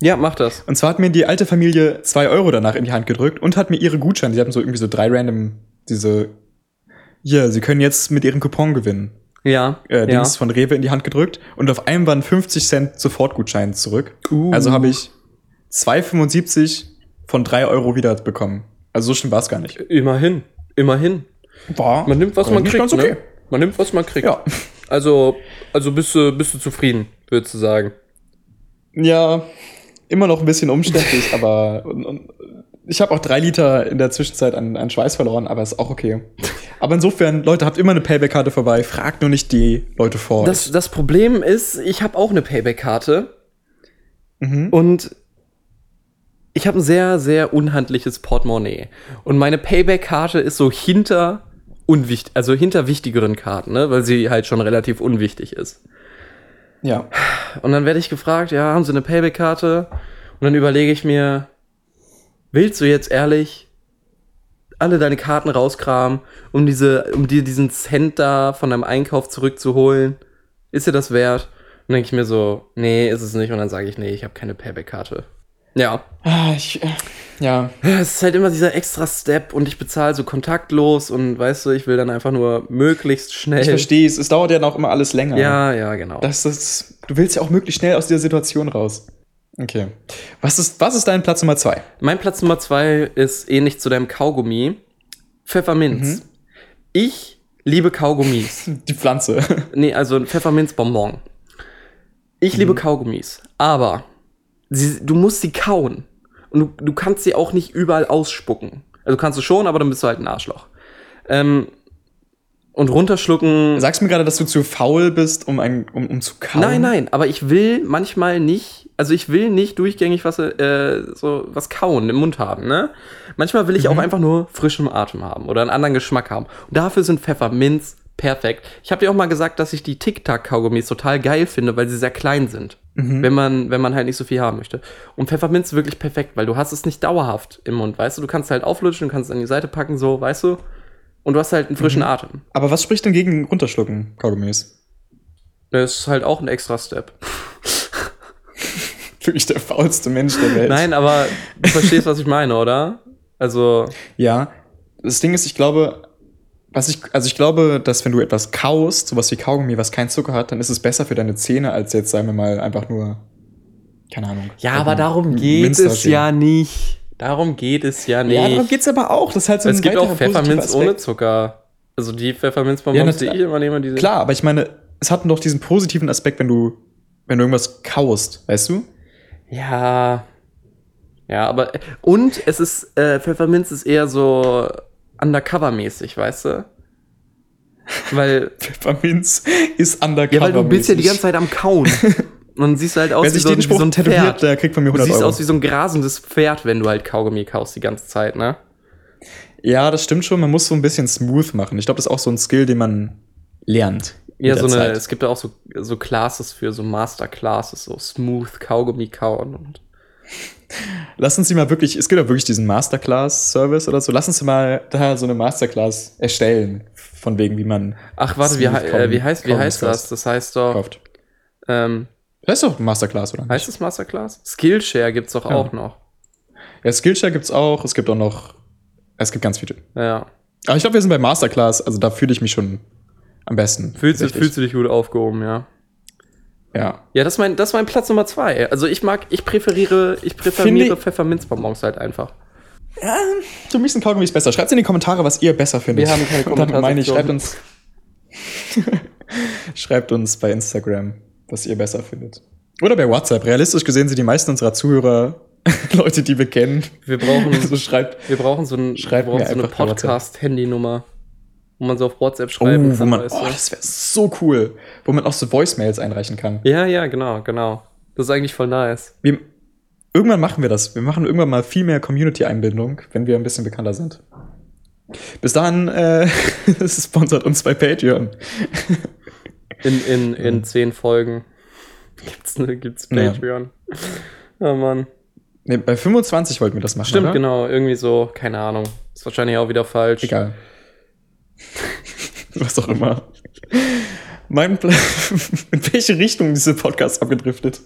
Ja, mach das. Und zwar hat mir die alte Familie zwei Euro danach in die Hand gedrückt und hat mir ihre Gutscheine, sie hatten so irgendwie so drei random, diese, hier, sie können jetzt mit ihrem Coupon gewinnen. Ja. Äh, ja. Dings von Rewe in die Hand gedrückt und auf einem waren 50 Cent Sofortgutschein zurück. Uh. Also habe ich 2,75 von 3 Euro wieder bekommen. Also so schlimm war es gar nicht. Immerhin. Immerhin. War. Man nimmt, was man kriegt. ganz okay. Ne? Man nimmt, was man kriegt. Ja. Also, also bist du, bist du zufrieden, würdest du sagen. Ja, immer noch ein bisschen umständlich, aber und, und, ich habe auch drei Liter in der Zwischenzeit an, an Schweiß verloren, aber ist auch okay. Aber insofern, Leute, habt immer eine Payback-Karte vorbei. Fragt nur nicht die Leute vor Das, das Problem ist, ich habe auch eine Payback-Karte euch. Mhm. und ich habe ein sehr, sehr unhandliches Portemonnaie. Und meine Payback-Karte ist so hinter unwichtig, also hinter wichtigeren Karten, ne? weil sie halt schon relativ unwichtig ist. Ja. Und dann werde ich gefragt, ja, haben Sie eine Payback-Karte? Und dann überlege ich mir, willst du jetzt ehrlich alle deine Karten rauskramen, um diese, um dir diesen Cent da von deinem Einkauf zurückzuholen? Ist dir das wert? Und dann denke ich mir so, nee, ist es nicht. Und dann sage ich, nee, ich habe keine Payback-Karte. Ja. Ah, ich, äh, ja. Es ist halt immer dieser extra Step und ich bezahle so kontaktlos und weißt du, ich will dann einfach nur möglichst schnell. Ich verstehe es. Es dauert ja auch immer alles länger. Ja, ja, genau. Das ist, du willst ja auch möglichst schnell aus dieser Situation raus. Okay. Was ist, was ist dein Platz Nummer zwei? Mein Platz Nummer zwei ist ähnlich zu deinem Kaugummi. Pfefferminz. Ich liebe Kaugummis. Die Pflanze. nee, also ein Pfefferminzbonbon. Ich liebe Kaugummis, aber sie, du musst sie kauen. Und du, du kannst sie auch nicht überall ausspucken. Also kannst du schon, aber dann bist du halt ein Arschloch. Ähm, und runterschlucken. Sagst du mir gerade, dass du zu faul bist, um, ein, um, um zu kauen? Nein, nein, aber ich will manchmal nicht, also ich will nicht durchgängig was, äh, so was kauen im Mund haben, ne? Manchmal will ich auch einfach nur frischen Atem haben oder einen anderen Geschmack haben. Und dafür sind Pfefferminz perfekt. Ich habe dir auch mal gesagt, dass ich die Tic-Tac-Kaugummis total geil finde, weil sie sehr klein sind. Wenn, man, wenn man halt nicht so viel haben möchte. Und Pfefferminz ist wirklich perfekt, weil du hast es nicht dauerhaft im Mund, weißt du? Du kannst halt auflutschen, du kannst es an die Seite packen, so, weißt du? Und du hast halt einen frischen Atem. Aber was spricht denn gegen runterschlucken, Kaugummis? Das ist halt auch ein extra Step. Wirklich der faulste Mensch der Welt. Nein, aber du verstehst, was ich meine, oder? Also, Ja. Das Ding ist, ich glaube, was ich, also ich glaube, dass wenn du etwas kaust, sowas wie Kaugummi, was keinen Zucker hat, dann ist es besser für deine Zähne, als jetzt, sagen wir mal, einfach nur, keine Ahnung. ja, aber darum geht es ja nicht. Darum geht es ja nicht. Ja, darum geht's aber auch. Das ist halt so ein es gibt auch Pfefferminz ohne. Zucker. Also die Ja, Pfefferminzbonbons, na- die ich immer nehme, diese. Klar, aber ich meine, es hat noch diesen positiven Aspekt, wenn du, wenn du irgendwas kaust, weißt du? Ja. Ja, aber. Und es ist, äh, Pfefferminz ist eher so undercover-mäßig, weißt du? Weil. Pfefferminz ist undercover. Ja, weil du bist ja die ganze Zeit am Kauen. Und dann siehst du halt aus Wer wie sich so, wie so ein Pferd. der kriegt von mir Du 100 siehst Euro. aus wie so ein grasendes Pferd, wenn du halt Kaugummi kaust die ganze Zeit, ne? ja, das stimmt schon. Man muss so ein bisschen smooth machen. Ich glaube, das ist auch so ein Skill, den man lernt. Ja, so eine, Zeit. es gibt ja auch so, so Classes für so Masterclasses, so smooth Kaugummi kauen und. Lass uns die mal wirklich, es gibt ja wirklich diesen Masterclass-Service oder so. Lass uns mal da so eine Masterclass erstellen. Von wegen, wie man Ach, warte, wie, äh, wie heißt, wie heißt das? Das heißt doch, kauft. ähm, Das ist doch Masterclass, oder? heißt es Masterclass? Skillshare gibt's doch Ja. auch noch. Ja, Skillshare gibt's auch. Es gibt auch noch, es gibt ganz viele. Ja. Aber ich glaube, wir sind bei Masterclass, also da fühle ich mich schon am besten. Fühlst du, fühlst du dich gut aufgehoben, ja. Ja. Ja, das ist mein, das ist mein Platz Nummer zwei. Also ich mag, ich präferiere, ich präferiere Pfefferminzbonbons halt einfach. Für mich sind Kaugummis besser. Schreibt in die Kommentare, was ihr besser findet. Wir haben keine Und damit meine ich, schreibt uns, schreibt uns bei Instagram, was ihr besser findet. Oder bei WhatsApp. Realistisch gesehen sind die meisten unserer Zuhörer Leute, die wir kennen. Wir brauchen, Also schreibt, wir brauchen so, ein, wir Schreibt brauchen mir so eine. Podcast-Handynummer, wo man so auf WhatsApp oh, schreiben wo kann. man, weißt oh, du? das wäre so cool, wo man auch so Voicemails einreichen kann. ja, ja, genau, genau. Das ist eigentlich voll nice. Wir, irgendwann machen wir das. Wir machen irgendwann mal viel mehr Community-Einbindung, wenn wir ein bisschen bekannter sind. Bis dahin, äh, sponsert uns bei Patreon. In, in, in zehn Folgen gibt's, ne, gibt's Ja. Patreon. Oh Mann. Nee, bei 25 wollten wir das machen. Stimmt, oder? genau. Irgendwie so, keine Ahnung. Ist wahrscheinlich auch wieder falsch. Egal. Was auch immer. Mein Plan. In welche Richtung ist dieser Podcast abgedriftet?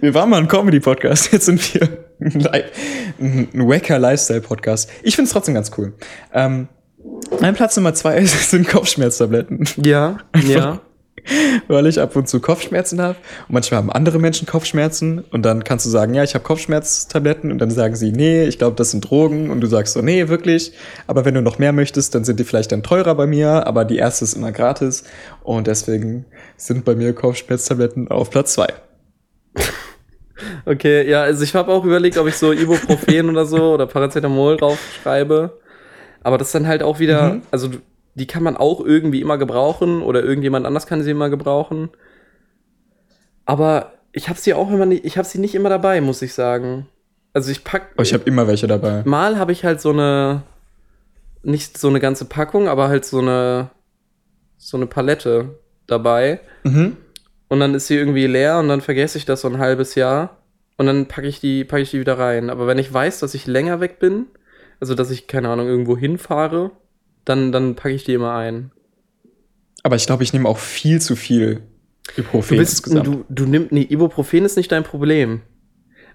Wir waren mal ein Comedy-Podcast, jetzt sind wir ein, ein wacker Lifestyle-Podcast. Ich finde es trotzdem ganz cool. Ähm, mein Platz Nummer zwei sind Kopfschmerztabletten, Ja, ja. weil ich ab und zu Kopfschmerzen habe. Und manchmal haben andere Menschen Kopfschmerzen. Und dann kannst du sagen, ja, ich habe Kopfschmerztabletten. Und dann sagen sie, nee, ich glaube, das sind Drogen. Und du sagst so, nee, wirklich. Aber wenn du noch mehr möchtest, dann sind die vielleicht dann teurer bei mir. Aber die erste ist immer gratis. Und deswegen sind bei mir Kopfschmerztabletten auf Platz zwei. Okay, ja, also ich habe auch überlegt, ob ich so Ibuprofen oder so oder Paracetamol draufschreibe. Aber das ist dann halt auch wieder, Mhm. also du- die kann man auch irgendwie immer gebrauchen oder irgendjemand anders kann sie immer gebrauchen. Aber ich habe sie auch immer nicht, ich habe sie nicht immer dabei, muss ich sagen. Also ich pack, Oh, ich habe immer welche dabei. mal habe ich halt so eine, nicht so eine ganze Packung, aber halt so eine, so eine Palette dabei. Mhm. und dann ist sie irgendwie leer und dann vergesse ich das so ein halbes Jahr und dann packe ich die, packe ich die wieder rein. Aber wenn ich weiß, dass ich länger weg bin, also dass ich, keine Ahnung, irgendwo hinfahre, dann, dann packe ich die immer ein. Aber ich glaube, ich nehme auch viel zu viel Ibuprofen Du bist, du, du nimmst, nee, Ibuprofen ist nicht dein Problem.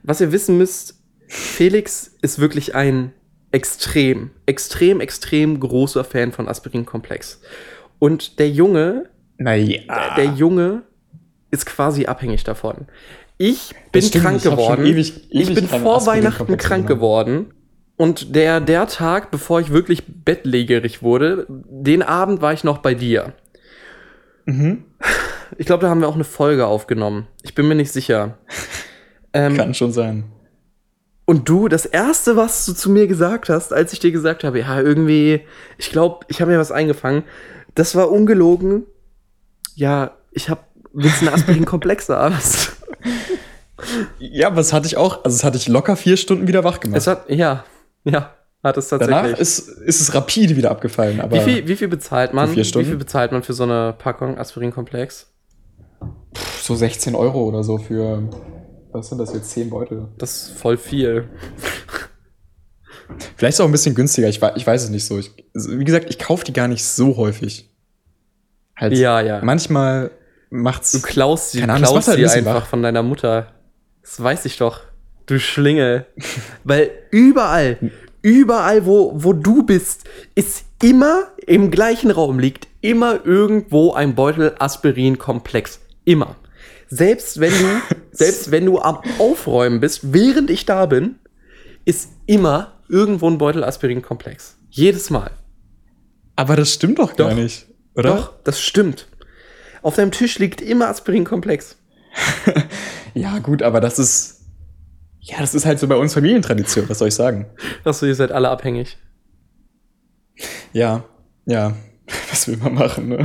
Was ihr wissen müsst, Felix ist wirklich ein extrem, extrem, extrem großer Fan von Aspirin-Komplex. Und der Junge, naja. der Junge ist quasi abhängig davon. Ich bin stimmt, krank ich geworden. ewig- ich ewig bin keine vor Weihnachten krank geworden. Und der, der Tag, bevor ich wirklich bettlägerig wurde, den Abend war ich noch bei dir. Mhm. Ich glaube, da haben wir auch eine Folge aufgenommen. Ich bin mir nicht sicher. Ähm, Kann schon sein. und du, das erste, was du zu mir gesagt hast, als ich dir gesagt habe, ja, irgendwie, ich glaube, ich habe mir was eingefangen, das war ungelogen. Ja, ich habe willst du einen Aspirin-Komplex Arzt. Ja, aber das hatte ich auch. Also, das hatte ich locker vier Stunden wieder wach gemacht. Es hat, ja, ja, hat es tatsächlich. Danach ist, ist es rapide wieder abgefallen. Aber wie, viel, wie viel bezahlt man? Für vier Wie Stunden? viel bezahlt man für so eine Packung Aspirin-Komplex? so 16 Euro oder so für. Was sind das jetzt? 10 Beutel. Das ist voll viel. Vielleicht ist es auch ein bisschen günstiger. Ich, ich weiß es nicht so. Ich, wie gesagt, ich kaufe die gar nicht so häufig. Halt, Ja, ja. Manchmal macht's. Du klaust sie, Keine du Ahnung, klaust halt ein einfach wach. von deiner Mutter. Das weiß ich doch. Du Schlingel. Weil überall, überall, wo, wo du bist, ist immer im gleichen Raum liegt immer irgendwo ein Beutel Aspirin-Komplex. Immer. Selbst wenn du, selbst wenn du am Aufräumen bist, während ich da bin, ist immer irgendwo ein Beutel Aspirin-Komplex. Jedes Mal. aber das stimmt doch gar Doch. nicht. Oder? Doch, das stimmt. Auf deinem Tisch liegt immer Aspirin-Komplex. Ja, gut, aber das ist. Ja, das ist halt so bei uns Familientradition, was soll ich sagen? Achso, ihr seid alle abhängig. Ja, ja. Was will man machen, ne?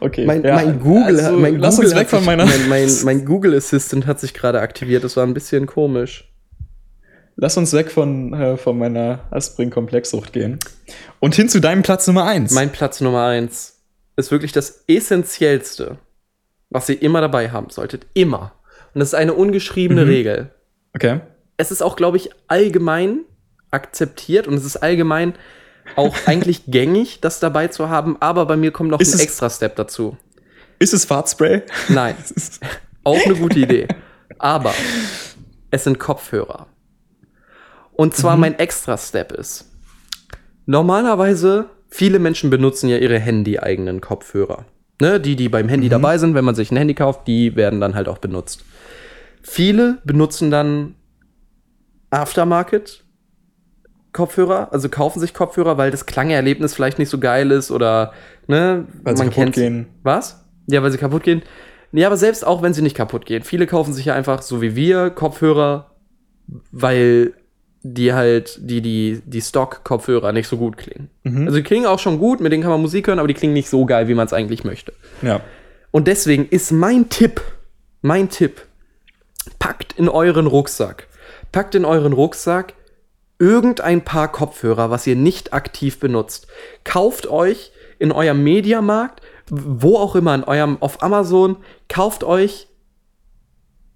Okay. Mein, ja, mein Google, also, mein lass Google uns weg hat von sich, meiner. mein, mein, mein Google Assistant hat sich gerade aktiviert. Das war ein bisschen komisch. Lass uns weg von, äh, von meiner Aspirin-Komplexsucht gehen. Und hin zu deinem Platz Nummer eins. Mein Platz Nummer eins ist wirklich das Essentiellste, was ihr immer dabei haben solltet. Immer. Und das ist eine ungeschriebene Mhm. Regel. okay. Es ist auch, glaube ich, allgemein akzeptiert und es ist allgemein auch eigentlich gängig, das dabei zu haben. Aber bei mir kommt noch Ist ein es- extra Step dazu. Ist es Fahrtspray? Nein. Auch eine gute Idee. Aber es sind Kopfhörer. Und zwar Mhm. mein Extra-Step ist, normalerweise, viele Menschen benutzen ja ihre Handy-eigenen Kopfhörer. Ne, die, die beim Handy Mhm. dabei sind, wenn man sich ein Handy kauft, die werden dann halt auch benutzt. Viele benutzen dann Aftermarket Kopfhörer, also kaufen sich Kopfhörer, weil das Klangerlebnis vielleicht nicht so geil ist oder ne, Weil sie kaputt kennt's. gehen. Was? Ja, weil sie kaputt gehen. Ja, aber selbst auch wenn sie nicht kaputt gehen. Viele kaufen sich ja einfach, so wie wir, Kopfhörer, weil die halt, die, die, die Stock-Kopfhörer nicht so gut klingen. Mhm. Also die klingen auch schon gut, mit denen kann man Musik hören, aber die klingen nicht so geil, wie man es eigentlich möchte. Ja. Und deswegen ist mein Tipp, mein Tipp, packt in euren Rucksack, packt in euren Rucksack irgendein paar Kopfhörer, was ihr nicht aktiv benutzt. Kauft euch in eurem Mediamarkt, wo auch immer, in eurem, auf Amazon, kauft euch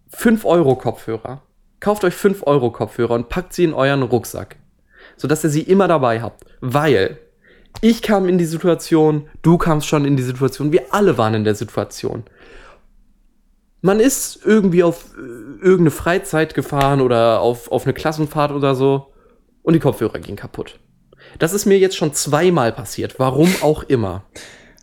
5 Euro Kopfhörer. Kauft euch 5 Euro Kopfhörer und packt sie in euren Rucksack. Sodass ihr sie immer dabei habt. Weil ich kam in die Situation, du kamst schon in die Situation, wir alle waren in der Situation. Man ist irgendwie auf äh, irgendeine Freizeit gefahren oder auf, auf eine Klassenfahrt oder so und die Kopfhörer gingen kaputt. Das ist mir jetzt schon zweimal passiert, warum auch immer.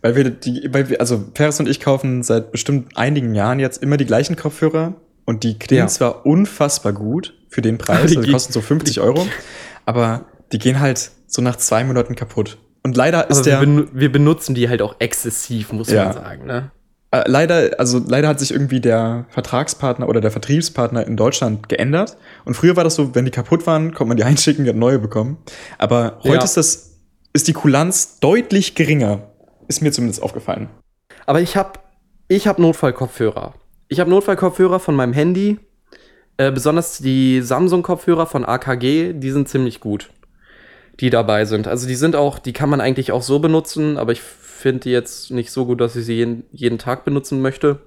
Weil wir die, weil wir, also Ferris und ich kaufen seit bestimmt einigen Jahren jetzt immer die gleichen Kopfhörer und die klingen Ja. zwar unfassbar gut für den Preis, die also die gehen- kosten so 50 Euro, aber die gehen halt so nach zwei Monaten kaputt. Und leider ist Aber wir, der, benu wir benutzen die halt auch exzessiv, muss Ja. man sagen. Ne? Äh, leider, also leider hat sich irgendwie der Vertragspartner oder der Vertriebspartner in Deutschland geändert. Und früher war das so, wenn die kaputt waren, konnte man die einschicken, die hat neue bekommen. Aber heute Ja. ist das, ist die Kulanz deutlich geringer. Ist mir zumindest aufgefallen. Aber ich habe ich hab Notfallkopfhörer. Ich habe Notfallkopfhörer von meinem Handy. Äh, besonders die Samsung-Kopfhörer von AKG, die sind ziemlich gut, die dabei sind. Also die sind auch, die kann man eigentlich auch so benutzen, aber ich finde die jetzt nicht so gut, dass ich sie jeden, jeden Tag benutzen möchte.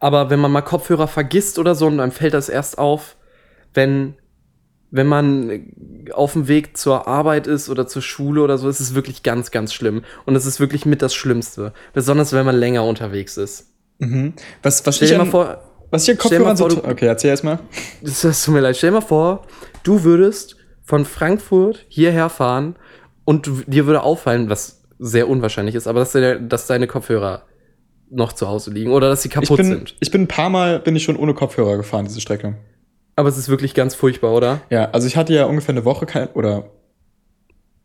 Aber wenn man mal Kopfhörer vergisst oder so, und dann fällt das erst auf, wenn, wenn man auf dem Weg zur Arbeit ist oder zur Schule oder so, ist es wirklich ganz, ganz schlimm. Und es ist wirklich mit das Schlimmste. Besonders wenn man länger unterwegs ist. Mhm. Was, was Stell dir mal vor, was mal Kopfhörern so. Okay, erzähl erst mal. das, tut mir leid, stell dir mal vor, du würdest von Frankfurt hierher fahren und dir würde auffallen, was sehr unwahrscheinlich ist, aber dass, deine- dass deine Kopfhörer noch zu Hause liegen oder dass sie Ich kaputt bin, sind. ich bin ein paar Mal bin ich schon ohne Kopfhörer gefahren, diese Strecke. Aber es ist wirklich ganz furchtbar, oder? Ja, also ich hatte ja ungefähr eine Woche kein, oder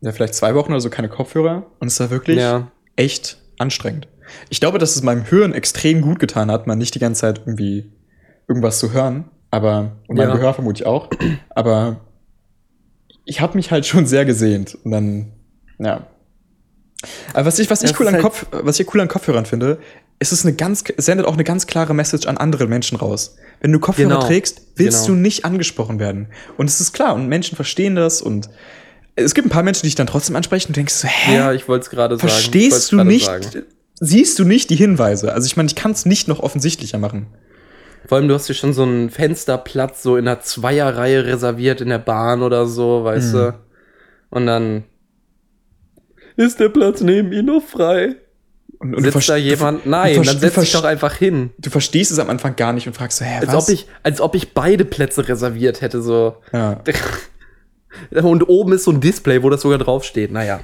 ja, vielleicht zwei Wochen oder so keine Kopfhörer und es war wirklich Ja. echt anstrengend. Ich glaube, dass es meinem Hören extrem gut getan hat, mal nicht die ganze Zeit irgendwie irgendwas zu hören, aber und meinem Ja. Gehör vermutlich auch, aber ich habe mich halt schon sehr gesehnt und dann ja. Aber was ich was ich cool an ist Kopf was ich cool an Kopfhörern finde, ist es eine ganz es sendet auch eine ganz klare Message an andere Menschen raus. Wenn du Kopfhörer Genau. trägst, willst Genau. du nicht angesprochen werden und es ist klar und Menschen verstehen das und es gibt ein paar Menschen, die dich dann trotzdem ansprechen und denkst so, hä? Ja, ich wollte es gerade sagen. Verstehst du nicht, sagen. siehst du nicht die Hinweise? Also ich meine, ich kann es nicht noch offensichtlicher machen. Vor allem, du hast dir schon so einen Fensterplatz so in einer Zweierreihe reserviert in der Bahn oder so, weißt Mhm. du? Und dann ist der Platz neben ihm noch frei. Und, und Sitzt da jemand? Nein, dann setz dich doch einfach hin. Du verstehst es am Anfang gar nicht und fragst so, hä, Als was? ob, ich, als ob ich beide Plätze reserviert hätte, so. ja. Und oben ist so ein Display, wo das sogar draufsteht. Naja.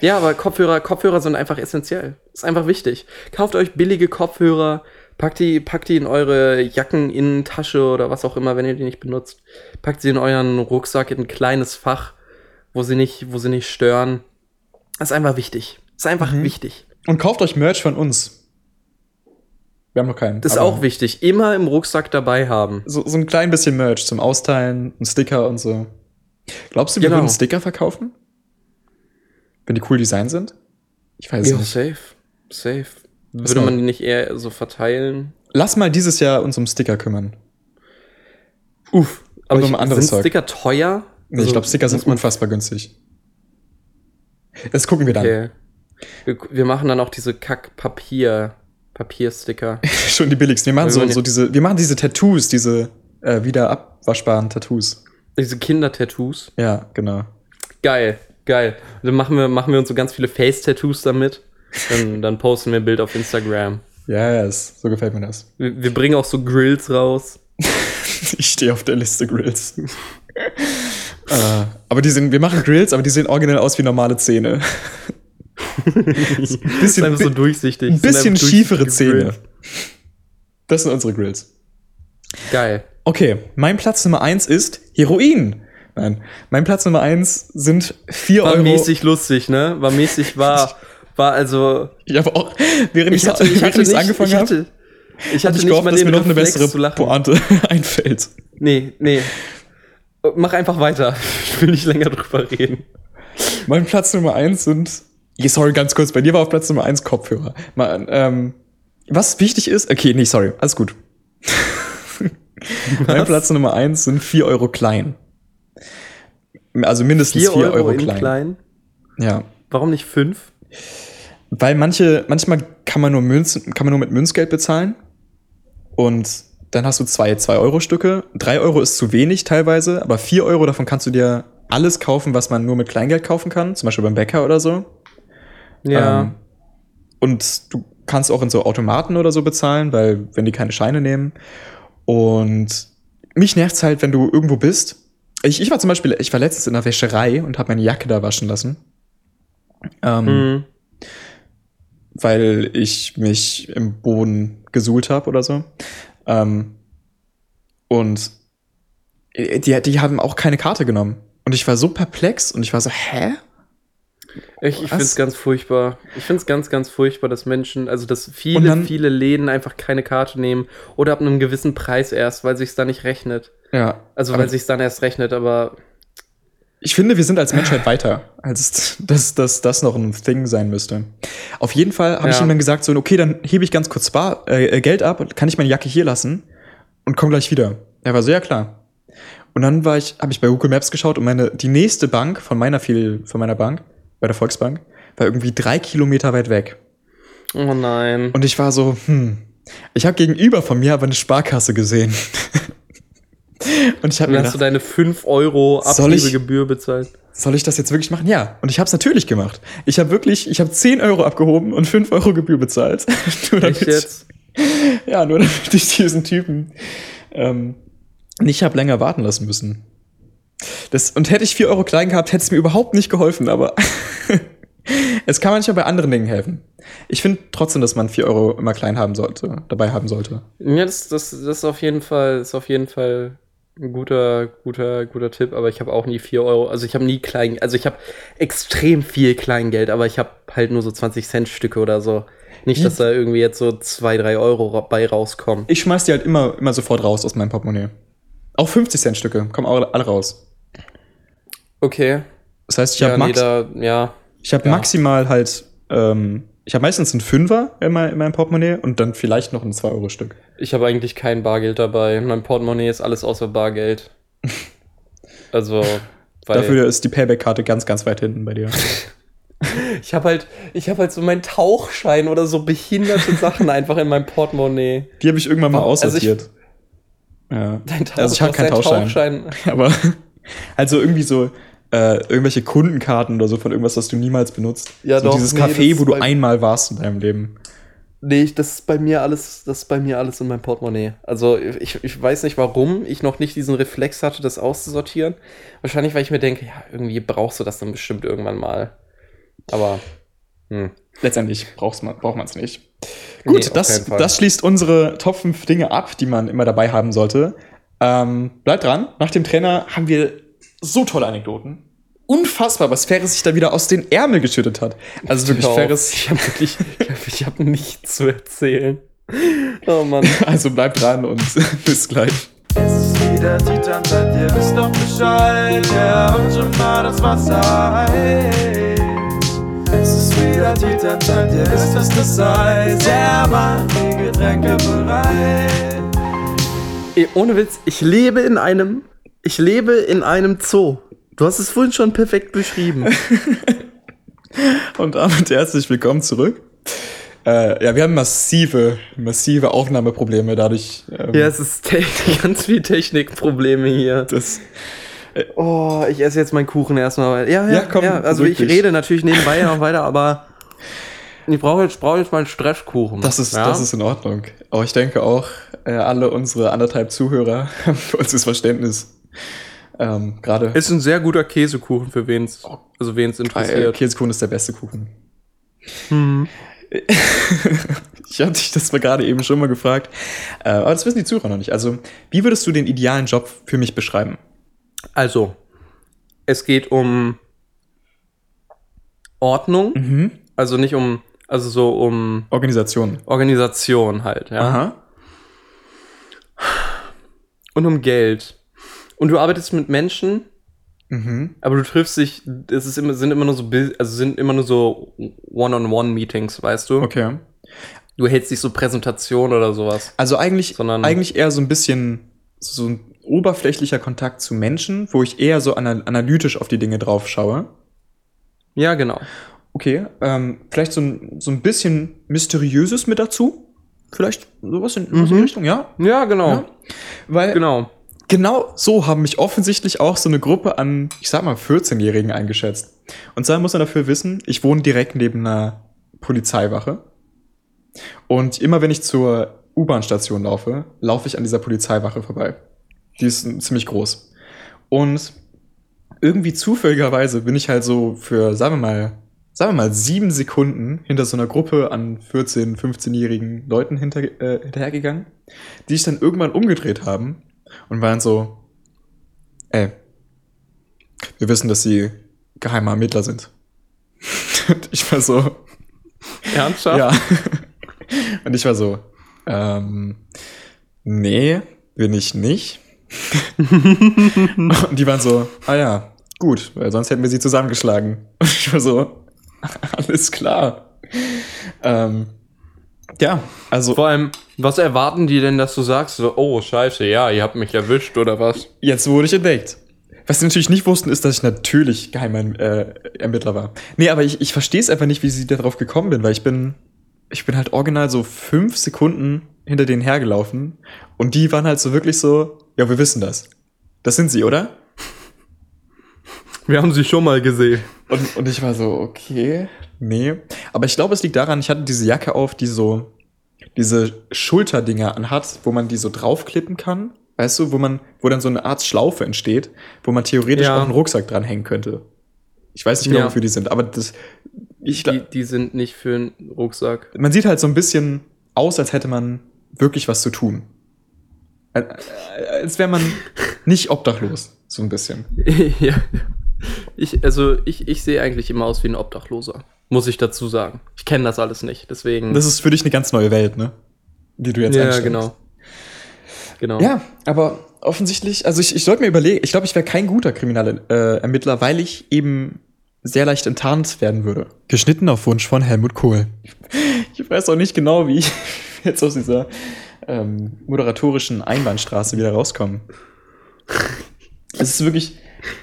Ja, aber Kopfhörer, Kopfhörer sind einfach essentiell. Ist einfach wichtig. Kauft euch billige Kopfhörer, packt die, packt die in eure Jackeninnentasche oder was auch immer, wenn ihr die nicht benutzt. Packt sie in euren Rucksack in ein kleines Fach, wo sie nicht, wo sie nicht stören. Das ist einfach wichtig. Ist einfach Mhm. wichtig. Und kauft euch Merch von uns. Wir haben noch keinen. Das ist auch wichtig. Immer im Rucksack dabei haben. So, so ein klein bisschen Merch zum Austeilen, ein Sticker und so. Glaubst du, wir Genau. würden Sticker verkaufen? Wenn die cool Design sind? Ich weiß es nicht. safe. Safe. Was Würde man die nicht eher so verteilen? Lass mal dieses Jahr uns um Sticker kümmern. Uff. Aber ich, um sind Zeug. Sticker teuer? Nee, ich Also, glaube, Sticker sind unfassbar günstig. Das gucken wir dann. Okay. Wir, wir machen dann auch diese Kack-Papier, Papiersticker. Schon die billigsten. Wir machen so, so diese, wir machen diese Tattoos, diese äh, wieder abwaschbaren Tattoos. diese Kinder-Tattoos. Ja, genau. Geil, geil. Dann machen wir, machen wir uns so ganz viele Face-Tattoos damit. Dann, dann posten wir ein Bild auf Instagram. Yes, so gefällt mir das. Wir, wir bringen auch so Grills raus. Ich stehe auf der Liste Grills. äh, aber die sind, wir machen Grills, aber die sehen originell aus wie normale Zähne. Bisschen, einfach so durchsichtig. ein bisschen schiefere Zähne. Das sind unsere Grills. Geil. Okay, mein Platz Nummer eins ist Heroin. Nein, mein Platz Nummer eins sind 4 War Euro. mäßig lustig, ne? War mäßig, war, war also. Ich habe auch, während ich Ich hatte, ich hatte nicht, angefangen ich habe, hatte, ich hatte ich nicht gehofft, mal dass mir noch eine bessere. Pointe einfällt. Nee, nee. Mach einfach weiter. Ich will nicht länger drüber reden. Mein Platz Nummer eins sind. Sorry, ganz kurz. Bei dir war auf Platz Nummer eins Kopfhörer. Mal, ähm, was wichtig ist. Okay, nee, sorry. Alles gut. mein Platz Nummer eins sind 4 Euro klein. Also mindestens 4 Euro, in klein. klein. Ja. Warum nicht fünf? Weil manche, manchmal kann man nur Münzen, kann man nur mit Münzgeld bezahlen. Und dann hast du zwei 2-Euro-Stücke. 3 Euro ist zu wenig teilweise, aber 4 Euro davon kannst du dir alles kaufen, was man nur mit Kleingeld kaufen kann, zum Beispiel beim Bäcker oder so. Ja. Ähm, und du kannst auch in so Automaten oder so bezahlen, weil wenn die keine Scheine nehmen. Und mich nervt's halt, wenn du irgendwo bist. Ich, ich war zum Beispiel, ich war letztens in der Wäscherei und habe meine Jacke da waschen lassen. Ähm, Mhm. weil ich mich im Boden gesuhlt habe oder so. Ähm, und die, die haben auch keine Karte genommen. Und ich war so perplex und ich war so, hä? Ich, ich finde es ganz furchtbar. Ich finde es ganz, ganz furchtbar, dass Menschen, also dass viele, dann- viele Läden einfach keine Karte nehmen oder ab einem gewissen Preis erst, weil sich da nicht rechnet. Ja. Also weil sich dann erst rechnet, aber ich finde, wir sind als Menschheit weiter, als dass, dass das noch ein Thing sein müsste. Auf jeden Fall habe ich Ja. ihm dann gesagt, so, okay, dann hebe ich ganz kurz Bar, äh, Geld ab und kann ich meine Jacke hier lassen und komm gleich wieder. Er war so, ja klar. Und dann war ich, habe ich bei Google Maps geschaut und meine, die nächste Bank von meiner viel, von meiner Bank bei der Volksbank, war irgendwie drei Kilometer weit weg. Oh nein. Und ich war so, hm, ich habe gegenüber von mir aber eine Sparkasse gesehen. und ich habe mir hast du gedacht, deine 5 Euro Abhebegebühr bezahlt. soll ich das jetzt wirklich machen? Ja. Und ich habe es natürlich gemacht. Ich habe wirklich, ich habe 10 Euro abgehoben und 5 Euro Gebühr bezahlt. nur Echt jetzt? Ja, nur damit ich diesen Typen ähm, nicht hab länger warten lassen müssen. Das, und hätte ich 4 Euro klein gehabt, hätte es mir überhaupt nicht geholfen, aber es kann manchmal bei anderen Dingen helfen. Ich finde trotzdem, dass man 4 Euro immer klein haben sollte, dabei haben sollte. Ja, das, das, das ist auf jeden Fall, ist auf jeden Fall guter, guter, guter Tipp, aber ich habe auch nie 4 Euro, also ich habe nie klein, also ich habe extrem viel Kleingeld, aber ich habe halt nur so 20 Cent Stücke oder so. Nicht, dass da irgendwie jetzt so 2, 3 Euro bei rauskommen. Ich schmeiß die halt immer, immer sofort raus aus meinem Portemonnaie. Auch 50 Cent Stücke kommen auch alle raus. Okay. Das heißt, ich ja, habe nee, max da, ja. ich hab ja. maximal halt, ähm, ich habe meistens einen Fünfer in, mein, in meinem Portemonnaie und dann vielleicht noch ein 2-Euro-Stück. Ich habe eigentlich kein Bargeld dabei. Mein Portemonnaie ist alles außer Bargeld. Also, Dafür ist die Payback-Karte ganz, ganz weit hinten bei dir. ich habe halt, ich habe halt so meinen Tauchschein oder so behinderte Sachen einfach in meinem Portemonnaie. Die habe ich irgendwann mal Also ich- aussortiert. ja. Dein Tauch, Also ich habe keinen hast deinen Tauschschein. Aber also irgendwie so äh, irgendwelche Kundenkarten oder so von irgendwas, das du niemals benutzt. Ja, so doch, dieses nee, Café, wo du einmal warst in deinem Leben. Nee, das ist bei mir alles, das ist bei mir alles in meinem Portemonnaie. Also ich, ich weiß nicht, warum ich noch nicht diesen Reflex hatte, das auszusortieren. Wahrscheinlich, weil ich mir denke, ja, irgendwie brauchst du das dann bestimmt irgendwann mal. Aber, hm. Letztendlich braucht's man, braucht man es nicht. Nee, Gut, auf das, das schließt unsere Top 5 Dinge ab, die man immer dabei haben sollte. Ähm, bleibt dran. Nach dem Trainer haben wir so tolle Anekdoten. Unfassbar, was Ferris sich da wieder aus den Ärmel geschüttet hat. Also wirklich, auf. Ferris. Ich habe wirklich, ich habe ich hab nichts zu erzählen. Oh Mann. Also bleibt dran und bis gleich. Es ist wieder Titan, seid ihr wisst doch Bescheid. Ja, und schon mal das Wasser heiß. Es ist wieder Titan, seid ihr wisst, was das heißt. Er macht die Getränke bereit. Ey, ohne Witz, ich lebe in einem, ich lebe in einem Zoo. Du hast es vorhin schon perfekt beschrieben. Und damit herzlich willkommen zurück. Äh, ja, wir haben massive, massive Aufnahmeprobleme dadurch. Ähm, ja, es ist ganz viel Technikprobleme hier. das, Oh, ich esse jetzt meinen Kuchen erstmal. Ja, ja, Ja, komm, also beruhig ich rede natürlich nebenbei noch weiter, aber ich brauche jetzt, brauche jetzt meinen Stresskuchen. das, ist, ja? das ist in Ordnung. Aber ich denke auch, äh, alle unsere anderthalb Zuhörer haben für uns das Verständnis. Ähm, Gerade ist ein sehr guter Käsekuchen für wen es, also wen es interessiert. Käsekuchen ist der beste Kuchen. Mhm. Ich hatte dich das mal gerade eben schon mal gefragt. Äh, aber das wissen die Zuhörer noch nicht. Also, wie würdest du den idealen Job für mich beschreiben? Also, es geht um Ordnung, Mhm. also nicht um, also so um Organisation. Organisation halt, ja. Aha. Und um Geld. Und du arbeitest mit Menschen, Mhm. aber du triffst dich, es ist immer, sind immer nur so, also sind immer nur so One-on-One-Meetings, weißt du? Okay. Du hältst nicht so Präsentationen oder sowas. Also eigentlich, Sondern- eigentlich eher so ein bisschen so ein oberflächlicher Kontakt zu Menschen, wo ich eher so ana analytisch auf die Dinge drauf schaue. Ja, genau. Okay, ähm, vielleicht so ein, so ein bisschen Mysteriöses mit dazu. Vielleicht sowas in, sowas in die Richtung, ja? Ja, genau. Ja. Weil Genau. Genau so haben mich offensichtlich auch so eine Gruppe an, ich sag mal, 14-Jährigen eingeschätzt. Und zwar muss man dafür wissen, ich wohne direkt neben einer Polizeiwache. Und immer wenn ich zur U-Bahn-Station laufe, laufe ich an dieser Polizeiwache vorbei. Die ist ziemlich groß. Und irgendwie zufälligerweise bin ich halt so für, sagen wir mal, sagen wir mal, sieben Sekunden hinter so einer Gruppe an 14-, 15-jährigen Leuten hinter, äh, hinterhergegangen, die sich dann irgendwann umgedreht haben und waren so, ey, wir wissen, dass sie geheime Ermittler sind. Und ich war so, Ernsthaft? ja. Und ich war so, ähm, nee, bin ich nicht. Und die waren so, ah ja, gut, weil sonst hätten wir sie zusammengeschlagen. Und ich war so, alles klar. Ähm, ja, also Vor allem, was erwarten die denn, dass du sagst, so, oh, scheiße, ja, ihr habt mich erwischt oder was? jetzt wurde ich entdeckt. Was sie natürlich nicht wussten, ist, dass ich natürlich geheimer äh, Ermittler war. Nee, aber ich, ich verstehe es einfach nicht, wie sie darauf gekommen bin, weil ich bin, ich bin halt original so fünf Sekunden hinter denen hergelaufen und die waren halt so wirklich so, ja, wir wissen das. Das sind sie, oder? Wir haben sie schon mal gesehen. Und, und ich war so, okay, nee. Aber ich glaube, es liegt daran, ich hatte diese Jacke auf, die so diese Schulterdinger anhat, wo man die so draufklippen kann. Weißt du, wo man, wo dann so eine Art Schlaufe entsteht, wo man theoretisch Ja. auch einen Rucksack dranhängen könnte. Ich weiß nicht genau, Ja. wofür die sind, aber das, ich, Die, die sind nicht für einen Rucksack. man sieht halt so ein bisschen aus, als hätte man wirklich was zu tun. Al- Als wäre man nicht obdachlos, so ein bisschen. ja. Ich, also ich, ich sehe eigentlich immer aus wie ein Obdachloser. Muss ich dazu sagen. Ich kenne das alles nicht. Deswegen. Das ist für dich eine ganz neue Welt, ne? Die du jetzt ja, genau. Genau. Ja, aber offensichtlich, also ich, ich sollte mir überlegen, ich glaube, ich wäre kein guter Kriminelle äh, Ermittler, weil ich eben sehr leicht enttarnt werden würde. Geschnitten auf Wunsch von Helmut Kohl. Ich weiß auch nicht genau, wie ich jetzt aus dieser ähm, moderatorischen Einbahnstraße wieder rauskomme. Es ist wirklich,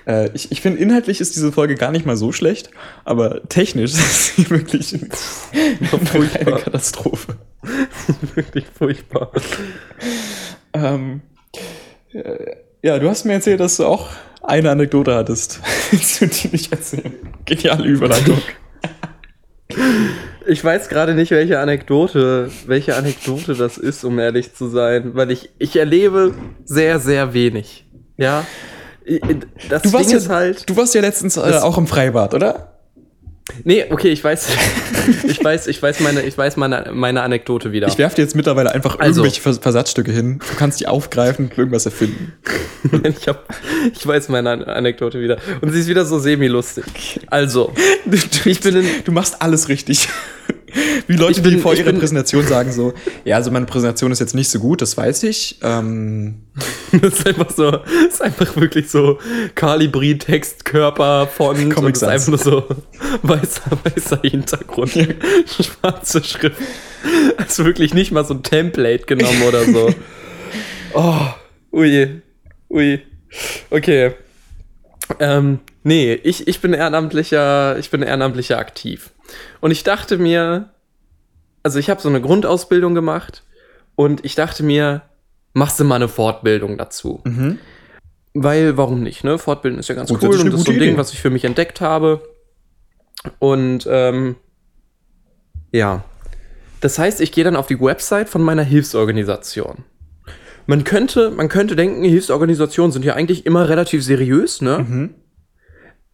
äh, ich, ich finde, inhaltlich ist diese Folge gar nicht mal so schlecht, aber technisch ist sie wirklich eine. Katastrophe. wirklich furchtbar. Ähm, äh, ja, du hast mir erzählt, dass du auch eine Anekdote hattest. Willst du die nicht erzählen? Geniale Überleitung. Ich weiß gerade nicht, welche Anekdote, welche Anekdote das ist, um ehrlich zu sein, weil ich, ich erlebe sehr, sehr wenig. Ja. Das Du warst, Ding ja, ist halt. du warst ja letztens äh, auch im Freibad, oder? Nee, okay, ich weiß. ich weiß, ich weiß meine, ich weiß meine, meine Anekdote wieder. Ich werfe dir jetzt mittlerweile einfach Also. irgendwelche Vers Versatzstücke hin. Du kannst die aufgreifen und irgendwas erfinden. ich, hab, ich weiß meine An- Anekdote wieder. Und sie ist wieder so semi-lustig. Also, Du, ich bin in, du machst alles richtig. Wie Leute, bin- die vor ihrer bin- Präsentation sagen so, ja, also meine Präsentation ist jetzt nicht so gut, das weiß ich. Ähm, das ist einfach so, das ist einfach wirklich so Kalibri, Textkörper, Font Comic ist einfach nur so weißer, weißer Hintergrund, schwarze Schrift. Also wirklich nicht mal so ein Template genommen oder so. Oh, ui, ui. Okay. Ähm, nee, ich, ich bin ehrenamtlicher, ich bin ehrenamtlicher aktiv. Und ich dachte mir, also ich habe so eine Grundausbildung gemacht und ich dachte mir, machst du mal eine Fortbildung dazu. mhm. Weil, warum nicht, ne? Fortbilden ist ja ganz cool Grundsätzlich und das ist so ein Ding, Idee. was ich für mich entdeckt habe. Und ähm, ja. Das heißt, ich gehe dann auf die Website von meiner Hilfsorganisation. Man könnte, man könnte denken, Hilfsorganisationen sind ja eigentlich immer relativ seriös, ne? Mhm.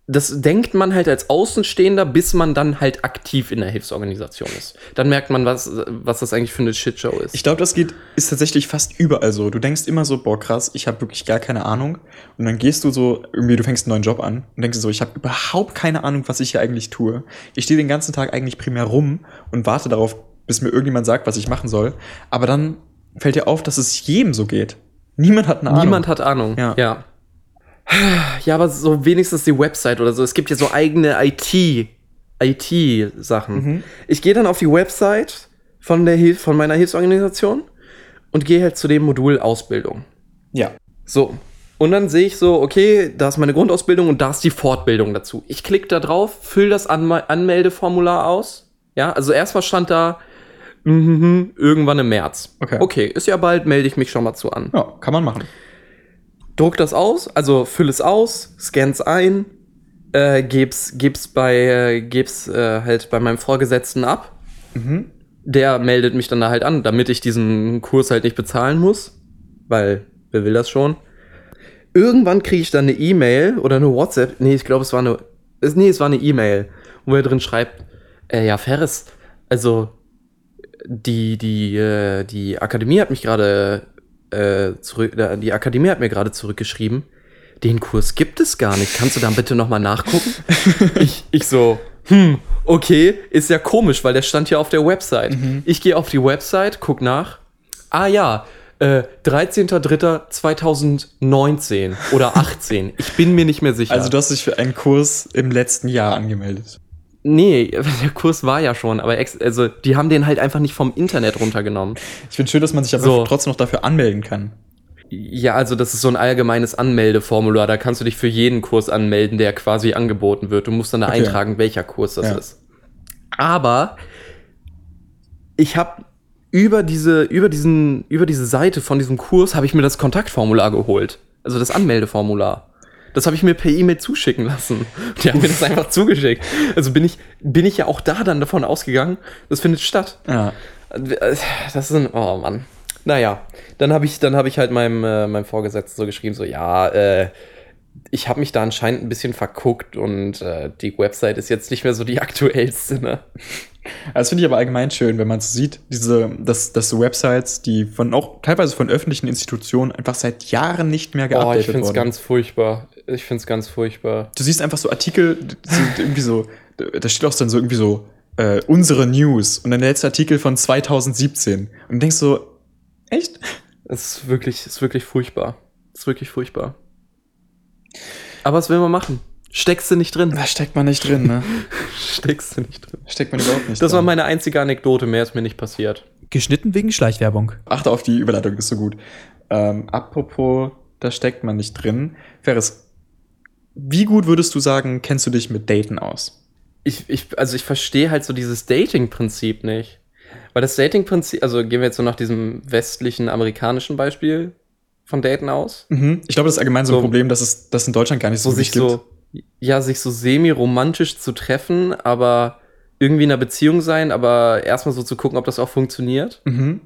Das denkt man halt als Außenstehender, bis man dann halt aktiv in der Hilfsorganisation ist. Dann merkt man, was, was das eigentlich für eine Shitshow ist. Ich glaube, das geht, ist tatsächlich fast überall so. Du denkst immer so, boah, krass, ich habe wirklich gar keine Ahnung. Und dann gehst du so, irgendwie, du fängst einen neuen Job an und denkst so, ich habe überhaupt keine Ahnung, was ich hier eigentlich tue. Ich stehe den ganzen Tag eigentlich primär rum und warte darauf, bis mir irgendjemand sagt, was ich machen soll. Aber dann fällt dir auf, dass es jedem so geht. Niemand hat eine Ahnung. Niemand hat Ahnung. Ja. ja. Ja, aber so wenigstens die Website oder so. Es gibt ja so eigene IT, IT-Sachen. Mhm. Ich gehe dann auf die Website von, der Hilf von meiner Hilfsorganisation und gehe halt zu dem Modul Ausbildung. Ja. So. Und dann sehe ich so, okay, da ist meine Grundausbildung und da ist die Fortbildung dazu. Ich klicke da drauf, fülle das Anme Anmeldeformular aus. Ja, also erstmal stand da, mhm, irgendwann im März. Okay. Okay, ist ja bald, melde ich mich schon mal zu an. Ja, kann man machen. Druck das aus, also füll es aus, scans ein, äh, geb's, geb's bei, äh, geb's äh, halt bei meinem Vorgesetzten ab. Mhm. Der meldet mich dann da halt an, damit ich diesen Kurs halt nicht bezahlen muss, weil wer will das schon? Irgendwann kriege ich dann eine E-Mail oder eine WhatsApp. Nee, ich glaube, es war eine, es, nee, es war eine E-Mail, wo er drin schreibt, äh, ja, Ferris, also die, die, äh, die Akademie hat mich gerade äh, zurück, äh, die Akademie hat mir gerade zurückgeschrieben, den Kurs gibt es gar nicht. Kannst du dann bitte nochmal nachgucken? ich, ich so, hm, okay, ist ja komisch, weil der stand ja auf der Website. Ich gehe auf die Website, guck nach. Ah ja, äh, 13.03.2019 oder 18. Ich bin mir nicht mehr sicher. Also du hast dich für einen Kurs im letzten Jahr angemeldet. Nee, der Kurs war ja schon, aber ex also die haben den halt einfach nicht vom Internet runtergenommen. Ich finde schön, dass man sich aber So. trotzdem noch dafür anmelden kann. Ja, also das ist so ein allgemeines Anmeldeformular. Da kannst du dich für jeden Kurs anmelden, der quasi angeboten wird. Du musst dann da Okay. eintragen, welcher Kurs das Ja. ist. Aber ich habe über diese, über diesen, über diese Seite von diesem Kurs habe ich mir das Kontaktformular geholt. Also das Anmeldeformular. Das habe ich mir per E-Mail zuschicken lassen. Die haben mir das einfach zugeschickt. Also bin ich, bin ich ja auch da dann davon ausgegangen, das findet statt. Ja. Das ist ein, oh Mann. Naja, dann habe ich, dann habe ich halt meinem, äh, meinem Vorgesetzten so geschrieben, so, ja, äh, ich habe mich da anscheinend ein bisschen verguckt und äh, die Website ist jetzt nicht mehr so die aktuellste, ne? Das finde ich aber allgemein schön, wenn man so sieht, diese, dass, dass Websites, die von auch teilweise von öffentlichen Institutionen einfach seit Jahren nicht mehr Oh, ich finde es wurden. ganz furchtbar. Ich finde es ganz furchtbar. du siehst einfach so Artikel, die sind irgendwie so, da steht auch dann so irgendwie so, äh, unsere News und dann der letzte Artikel von 2017 und du denkst so, echt? Es ist wirklich, es ist wirklich furchtbar. Es ist wirklich furchtbar. Aber was will man machen? Steckst du nicht drin? Da steckt man nicht drin, ne? Steckst du nicht drin. Steckt man überhaupt nicht Das war drin. meine einzige Anekdote, mehr ist mir nicht passiert. Geschnitten wegen Schleichwerbung. Achte auf die Überleitung, ist so gut. Ähm, apropos, da steckt man nicht drin. Ferris, wie gut würdest du sagen, kennst du dich mit Daten aus? ich, ich, also ich verstehe halt so dieses Dating-Prinzip nicht. Weil das Dating-Prinzip, also gehen wir jetzt so nach diesem westlichen amerikanischen Beispiel von Daten aus, Mhm. Ich glaube, das ist allgemein so ein Problem, dass es das in Deutschland gar nicht so so sich gibt. so, ja, sich so semi-romantisch zu treffen, aber irgendwie in einer Beziehung sein, aber erstmal so zu gucken, ob das auch funktioniert Mhm.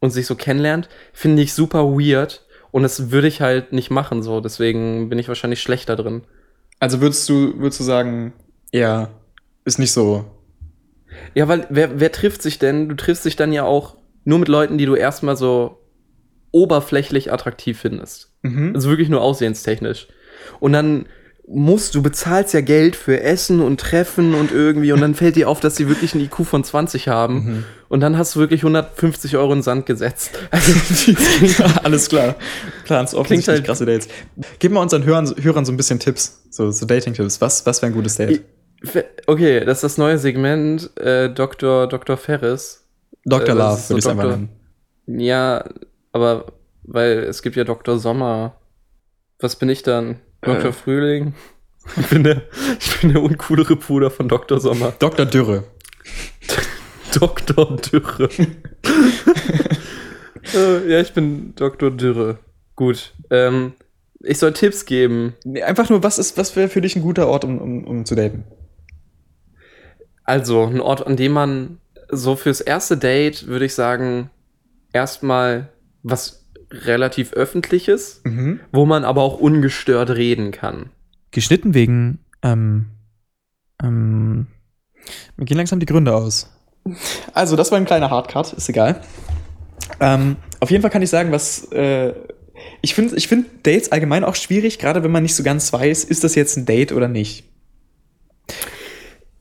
und sich so kennenlernt, finde ich super weird. Und das würde ich halt nicht machen, so. Deswegen bin ich wahrscheinlich schlechter drin. Also würdest du, würdest du sagen, ja, ist nicht so. Ja, weil wer, wer trifft sich denn? Du triffst dich dann ja auch nur mit Leuten, die du erstmal so oberflächlich attraktiv findest. Mhm. Also wirklich nur aussehenstechnisch. Und dann musst du bezahlst ja Geld für Essen und Treffen und irgendwie und dann fällt dir auf, dass sie wirklich einen IQ von 20 haben Mhm. und dann hast du wirklich 150 Euro in den Sand gesetzt. Also, Alles klar. Klar, ins offensichtlich halt- krasse Dates. Gib mal unseren Hörern, Hörern so ein bisschen Tipps, so, so Dating-Tipps. Was, was wäre ein gutes Date? okay, das ist das neue Segment äh, Dr. Dr. Ferris. Dr. äh, Love ist würde ich so es einfach nennen. Ja, aber weil es gibt ja Dr. Sommer. Was bin ich dann? Dr. Äh. Frühling? Ich bin, der, ich bin der uncoolere Bruder von Dr. Sommer. Dr. Dürre. Dr. Dürre. äh, ja, ich bin Dr. Dürre. Gut. Ähm, ich soll Tipps geben. Nee, einfach nur, was ist, was wäre für dich ein guter Ort, um, um, um zu daten? Also, ein Ort, an dem man so fürs erste Date, würde ich sagen, erstmal was relativ öffentliches, Mhm. wo man aber auch ungestört reden kann. Geschnitten wegen, ähm, ähm, Mir gehen langsam die Gründe aus. Also, das war ein kleiner Hardcut, ist egal. Ähm, auf jeden Fall kann ich sagen, was. Äh, ich finde ich find Dates allgemein auch schwierig, gerade wenn man nicht so ganz weiß, ist das jetzt ein Date oder nicht.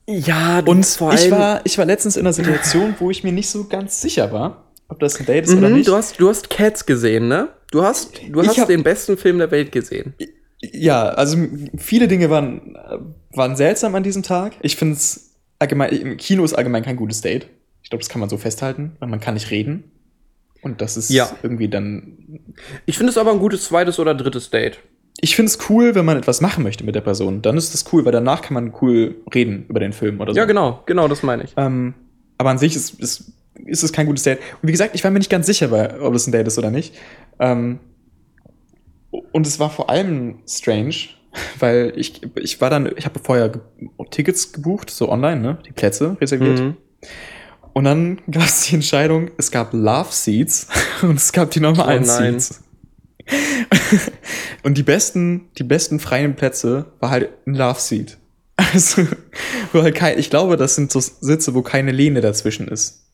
Ja, Und ich war, ich war letztens in einer Situation, wo ich mir nicht so ganz sicher war, ob das ein Date ist oder Mhm, nicht. du, hast, du hast Cats gesehen, ne? Du hast, du hast hab- den besten Film der Welt gesehen. Ja, also viele Dinge waren, äh, waren seltsam an diesem Tag. Ich finde es allgemein, im Kino ist allgemein kein gutes Date. Ich glaube, das kann man so festhalten, weil man kann nicht reden. Und das ist Ja. irgendwie dann. Ich finde es aber ein gutes zweites oder drittes Date. Ich finde es cool, wenn man etwas machen möchte mit der Person. Dann ist das cool, weil danach kann man cool reden über den Film oder so. Ja, genau, genau, das meine ich. Ähm, aber an sich ist, ist, ist es kein gutes Date. Und wie gesagt, ich war mir nicht ganz sicher, ob es ein Date ist oder nicht. Ähm, und es war vor allem strange, weil ich, ich war dann, ich habe vorher ge Tickets gebucht, so online, ne? Die Plätze reserviert. Mhm. Und dann gab es die Entscheidung, es gab Love Seats und es gab die normalen Oh. Seats. und die besten, die besten freien Plätze war halt ein Love Seat. Also, wo halt kein, ich glaube, das sind so Sitze, wo keine Lehne dazwischen ist.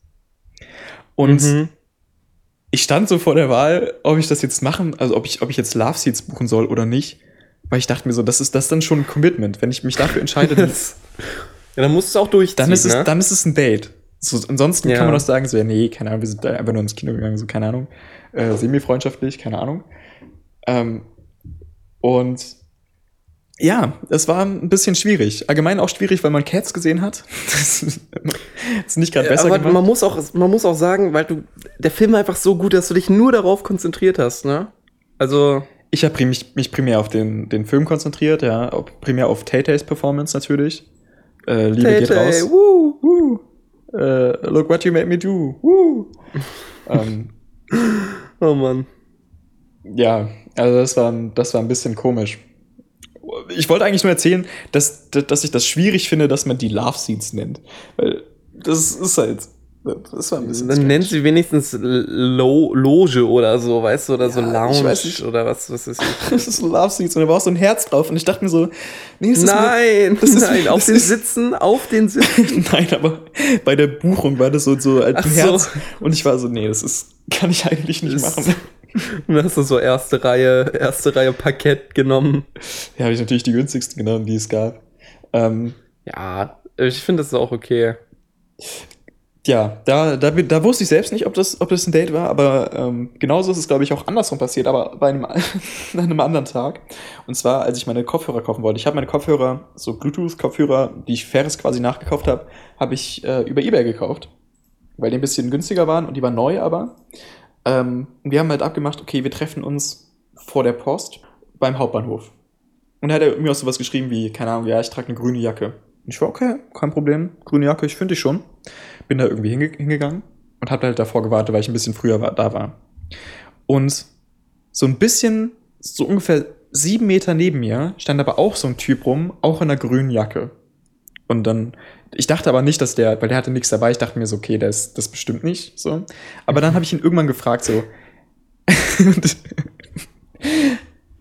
Und Mhm. ich stand so vor der Wahl, ob ich das jetzt machen, also ob ich, ob ich jetzt Love Seats buchen soll oder nicht. Weil ich dachte mir so, das ist das dann schon ein Commitment. Wenn ich mich dafür entscheide, dann, ja, dann musst du es auch durchziehen, dann, ist es, ne? dann ist es ein Date. So, ansonsten Ja. kann man auch sagen, so, ja, nee, keine Ahnung, wir sind da einfach nur ins Kino gegangen, so, keine Ahnung. Äh, semi-freundschaftlich, keine Ahnung. Ähm, und ja, es war ein bisschen schwierig. Allgemein auch schwierig, weil man Cats gesehen hat. Das ist nicht gerade besser Aber gemacht. man muss, auch, man muss auch sagen, weil du, der Film war einfach so gut, dass du dich nur darauf konzentriert hast, ne? Also, Ich habe mich, mich primär auf den, den Film konzentriert, ja, primär auf Tay-Tays Performance natürlich. Äh, Liebe geht Tay-Tay, raus. Woo, woo. Äh, look what you made me do. Woo. ähm, oh Mann. ja, also das war, das war ein bisschen komisch. Ich wollte eigentlich nur erzählen, dass, dass ich das schwierig finde, dass man die Love Seats nennt. Weil das ist halt. Das war ein bisschen. Dann strange. nennt sie wenigstens Lo Loge oder so, weißt du, oder so Ja, ich Lounge oder was, was ist Das ist Love Seats und da war auch so ein Herz drauf und ich dachte mir so, nee, das ist mir- Nein, das ist- nein, auf das den Sitzen, auf den Sitzen. Nein, aber bei der Buchung war das so, so ein Ach so. Herz. Und ich war so, nee, das ist, kann ich eigentlich nicht Das- machen. Und hast du so erste Reihe, erste Reihe Parkett genommen. Ja, habe ich natürlich die günstigsten genommen, die es gab. Ähm, Ja, ich finde das auch okay. ja, da, da, da wusste ich selbst nicht, ob das, ob das ein Date war, aber ähm, genauso ist es, glaube ich, auch andersrum passiert, aber bei einem, an einem anderen Tag. Und zwar, als ich meine Kopfhörer kaufen wollte. Ich habe meine Kopfhörer, so Bluetooth-Kopfhörer, die ich Ferris quasi nachgekauft habe, habe ich äh, über Ebay gekauft. Weil die ein bisschen günstiger waren und die waren neu aber. Ähm, wir haben halt abgemacht, okay, wir treffen uns vor der Post beim Hauptbahnhof. Und da hat er mir auch sowas geschrieben wie, keine Ahnung, ja, ich trage eine grüne Jacke. Und ich war, okay, kein Problem, grüne Jacke, ich finde ich schon. Bin da irgendwie hinge hingegangen und hab halt davor gewartet, weil ich ein bisschen früher war, da war. Und so ein bisschen, so ungefähr sieben Meter neben mir, stand aber auch so ein Typ rum, auch in einer grünen Jacke. Und dann, ich dachte aber nicht, dass der, weil der hatte nichts dabei, ich dachte mir so, okay, das, das bestimmt nicht, so. Aber dann habe ich ihn irgendwann gefragt, so.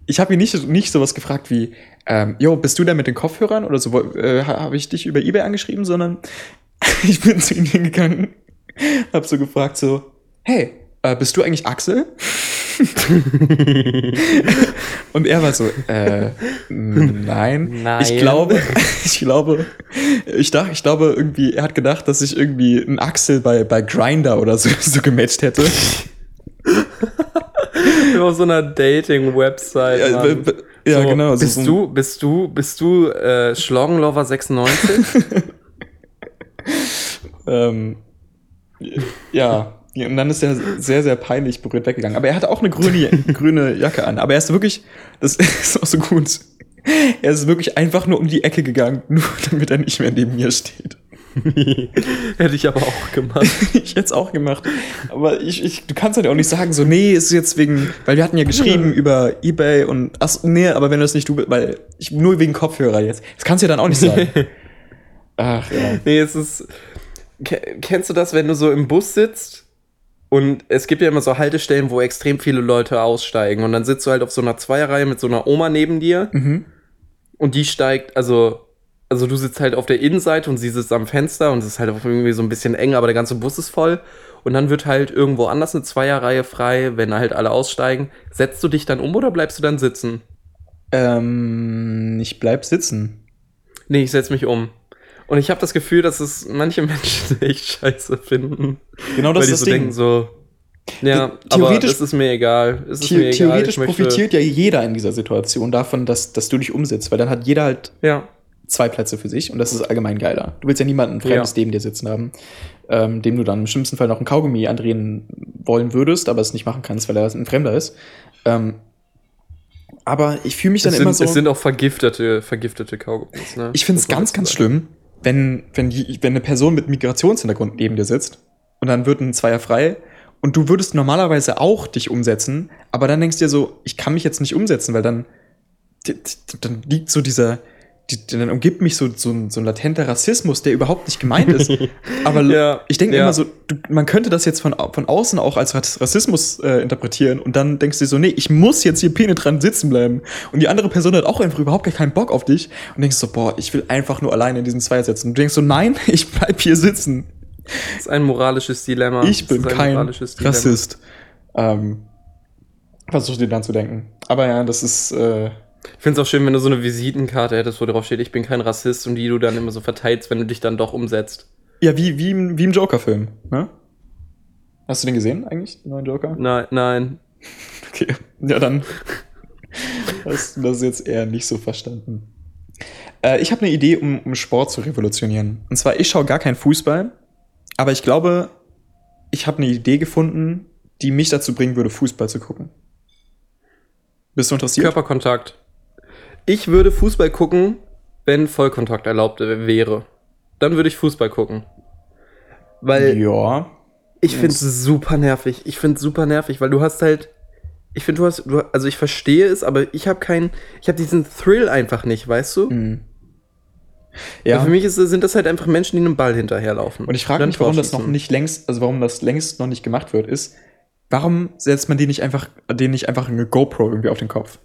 Ich habe ihn nicht, nicht sowas gefragt wie, ähm, yo, bist du da mit den Kopfhörern oder so, äh, habe ich dich über Ebay angeschrieben, sondern ich bin zu ihm hingegangen, habe so gefragt, so, hey, äh, bist du eigentlich Axel? Und er war so, äh, nein. Nein. Ich glaube, ich glaube, ich dachte, ich glaube irgendwie, er hat gedacht, dass ich irgendwie einen Axel bei, bei Grinder oder so, so gematcht hätte. Auf so einer Dating-Website. Ja, ja, So, genau. Bist so du, bist du, bist du äh, Schloggenlover 96? Ähm, ja, und dann ist er sehr, sehr peinlich berührt weggegangen. Aber er hatte auch eine grüne, grüne Jacke an. Aber er ist wirklich, das ist auch so gut. Er ist wirklich einfach nur um die Ecke gegangen, nur damit er nicht mehr neben mir steht. Hätte ich aber auch gemacht. Ich hätte es auch gemacht. Aber ich, ich, du kannst halt auch nicht sagen, so, nee, ist jetzt wegen, weil wir hatten ja geschrieben über Ebay und, ach, nee, aber wenn du das nicht du, weil ich, nur wegen Kopfhörer jetzt. Das kannst du ja dann auch nicht sagen. Ach, ja. Nee, es ist. Ke- Kennst du das, wenn du so im Bus sitzt und es gibt ja immer so Haltestellen, wo extrem viele Leute aussteigen und dann sitzt du halt auf so einer Zweierreihe mit so einer Oma neben dir Mhm. und die steigt, also, also du sitzt halt auf der Innenseite und sie sitzt am Fenster und es ist halt irgendwie so ein bisschen eng, aber der ganze Bus ist voll und dann wird halt irgendwo anders eine Zweierreihe frei, wenn halt alle aussteigen. Setzt du dich dann um oder bleibst du dann sitzen? Ähm, ich bleib sitzen. Nee, ich setz mich um. Und ich habe das Gefühl, dass es manche Menschen echt scheiße finden. Genau das weil die ist so das Ding. denken so, ja, The- aber theoretisch- es ist mir egal. Es ist The mir egal. theoretisch möchte, profitiert ja jeder in dieser Situation davon, dass, dass du dich umsitzt, weil dann hat jeder halt Ja, zwei Plätze für sich und das ist allgemein geiler. Du willst ja niemanden Fremdes Ja. neben dir sitzen haben, ähm, dem du dann im schlimmsten Fall noch ein Kaugummi andrehen wollen würdest, aber es nicht machen kannst, weil er ein Fremder ist. Ähm, aber ich fühle mich dann es immer sind, so. es sind auch vergiftete, vergiftete Kaugummis. Ne? ich finde es ganz, ganz schlimm, wenn, wenn, wenn eine Person mit Migrationshintergrund neben dir sitzt und dann wird ein Zweier frei und du würdest normalerweise auch dich umsetzen, aber dann denkst du dir so, ich kann mich jetzt nicht umsetzen, weil dann, dann liegt so dieser, die, dann umgibt mich so, so, ein, so ein latenter Rassismus, der überhaupt nicht gemeint ist. Aber Ja, ich denke ja. immer so, du, man könnte das jetzt von, von außen auch als Rass- Rassismus äh, interpretieren und dann denkst du dir so, nee, ich muss jetzt hier penetrant sitzen bleiben. Und die andere Person hat auch einfach überhaupt gar keinen Bock auf dich und denkst so, boah, ich will einfach nur alleine in diesem Zweier sitzen. Und du denkst so, nein, ich bleib hier sitzen. Das ist ein moralisches Dilemma. ich bin kein. Rassist. Ähm, versuch dir dann zu denken. Aber ja, das ist, äh, Ich finde es auch schön, wenn du so eine Visitenkarte hättest, wo drauf steht, ich bin kein Rassist und die du dann immer so verteilst, wenn du dich dann doch umsetzt. ja, wie, wie, im- wie im Joker-Film, ne? Hast du den gesehen eigentlich, den neuen Joker? Nein, nein. Okay, ja dann. Hast du das jetzt eher nicht so verstanden? Äh, ich habe eine Idee, um, um Sport zu revolutionieren. Und zwar, ich schaue gar keinen Fußball, aber ich glaube, ich habe eine Idee gefunden, die mich dazu bringen würde, Fußball zu gucken. Bist du interessiert? Körperkontakt. Ich würde Fußball gucken, wenn Vollkontakt erlaubt wäre. Dann würde ich Fußball gucken. Weil ja. ich finde es super nervig. Ich finde es super nervig, weil du hast halt. Ich finde, du hast. Du, also ich verstehe es, aber ich habe keinen. Ich habe diesen Thrill einfach nicht, weißt du? Mhm. Ja. Für mich ist, sind das halt einfach Menschen, die einem Ball hinterherlaufen. Und ich frage mich, warum das noch nicht längst, also warum das längst noch nicht gemacht wird, ist, warum setzt man denen nicht einfach, denen nicht einfach eine GoPro irgendwie auf den Kopf?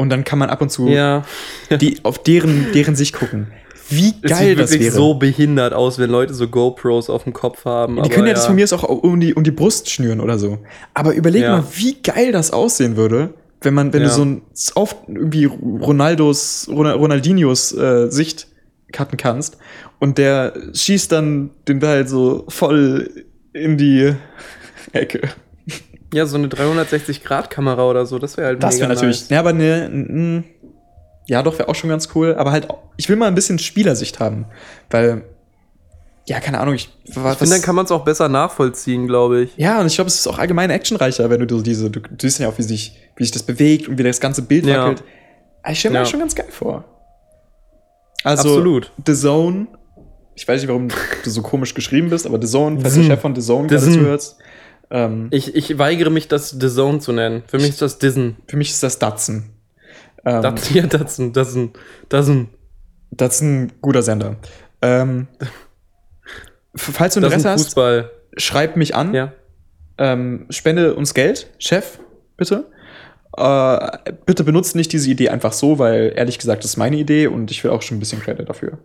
Und dann kann man ab und zu Ja. die auf deren, deren Sicht gucken. Wie geil sieht das wirklich wäre. so behindert aus, wenn Leute so GoPros auf dem Kopf haben. die können ja, das von mir aus auch um die, um die Brust schnüren oder so. Aber überleg Ja. mal, wie geil das aussehen würde, wenn man, wenn Ja. du so ein auf irgendwie Ronaldos, Ronal- Ronaldinhos äh, Sicht cutten kannst und der schießt dann den Ball so voll in die Ecke. Ja, so eine 360-Grad-Kamera oder so, das wäre halt Das wäre natürlich. nice. Ja, aber ne, n- ja, doch wäre auch schon ganz cool. Aber halt, ich will mal ein bisschen Spielersicht haben, weil ja, keine Ahnung, ich, was, Ich finde, dann kann man es auch besser nachvollziehen, glaube ich. Ja, und ich glaube, es ist auch allgemein actionreicher, wenn du so diese, du, siehst ja auch, wie sich, wie sich das bewegt und wie das ganze Bild Ja. wackelt. Aber Ich stelle mir Ja. das schon ganz geil vor. Also, Absolut. The Zone, ich weiß nicht, warum du so komisch geschrieben bist, aber The Zone, falls der Chef von The Zone gerade Zn. Ähm, Ich, ich weigere mich, das The Zone zu nennen. Für mich ist das Dissen. für mich ist das Datsun. Ähm, Das, ja, ein, das ist ein guter Sender. Ähm, falls du Interesse hast, schreib mich an. Ja. ähm, spende uns Geld, Chef, bitte. Äh, bitte benutzt nicht diese Idee einfach so, weil ehrlich gesagt, das ist meine Idee und ich will auch schon ein bisschen Credit dafür.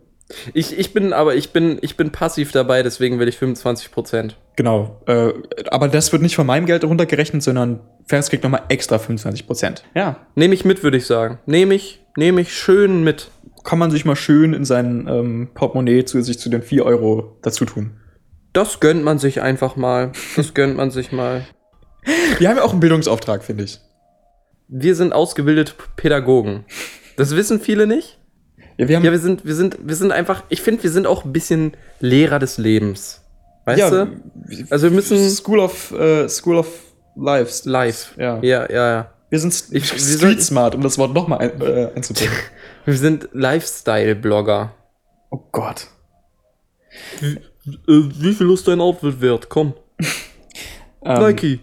Ich, ich bin, aber ich bin, ich bin passiv dabei, deswegen will ich 25 Prozent. Genau. Äh, aber das wird nicht von meinem Geld runtergerechnet, sondern Ferris kriegt nochmal extra 25 Prozent. Ja. Nehme ich mit, würde ich sagen. Nehme ich, nehme ich schön mit. Kann man sich mal schön in sein ähm, Portemonnaie zusätzlich zu den 4 Euro dazu tun. Das gönnt man sich einfach mal. Das gönnt man sich mal. Wir haben ja auch einen Bildungsauftrag, finde ich. Wir sind ausgebildete Pädagogen. Das wissen viele nicht. Ja, wir haben Ja, wir sind, wir sind, wir sind einfach, ich finde, wir sind auch ein bisschen Lehrer des Lebens. Weißt ja, du? Also wir müssen School of, äh, School of Lives. live. Ja. Ja, ja, ja. Wir sind Ich- wir Street sollten- Smart, um das Wort nochmal ein, äh, einzubringen. Wir sind Lifestyle-Blogger. oh Gott. Wie, äh, wie viel ist dein Outfit wert? Komm. Ähm, Nike.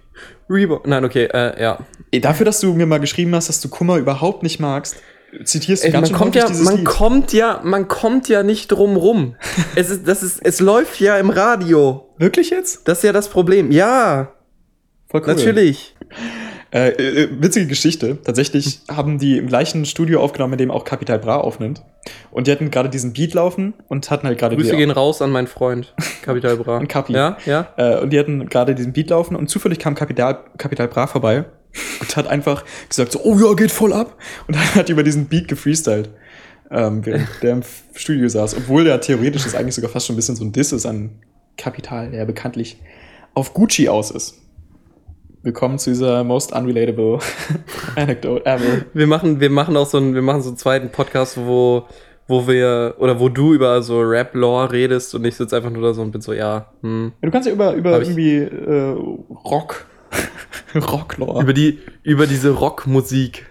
Reebok. Nein, okay, äh, ja. Dafür, dass du mir mal geschrieben hast, dass du Kummer überhaupt nicht magst, zitierst du Ey, ganz man kommt ja, man Lied. kommt ja, man kommt ja nicht drum rum. es ist, das ist, es läuft ja im Radio. Wirklich jetzt? Das ist ja das Problem. Ja, Voll cool. natürlich. Äh, äh, witzige Geschichte. Tatsächlich haben die im gleichen Studio aufgenommen, in dem auch Capital Bra aufnimmt. Und die hatten gerade diesen Beat laufen und hatten halt gerade Grüße die, gehen raus an meinen Freund, Capital Bra. An Capi. Ja, ja. äh, und die hatten gerade diesen Beat laufen und zufällig kam Capital, Capital Bra vorbei und hat einfach gesagt so, oh ja, geht voll ab. Und dann hat über diesen Beat gefreestylt. Ähm, während der im Studio saß. Obwohl der theoretisch ist eigentlich sogar fast schon ein bisschen so ein Diss ist an Capital, der bekanntlich auf Gucci aus ist. Willkommen zu dieser most unrelatable Anecdote ever. Wir machen, wir machen auch so einen, wir machen so einen zweiten Podcast, wo, wo wir, oder wo du über so Rap-Lore redest und ich sitze einfach nur da so und bin so, ja, hm. Ja, du kannst ja über, über Hab irgendwie äh, Rock, Rocklore, Über die, über diese Rockmusik.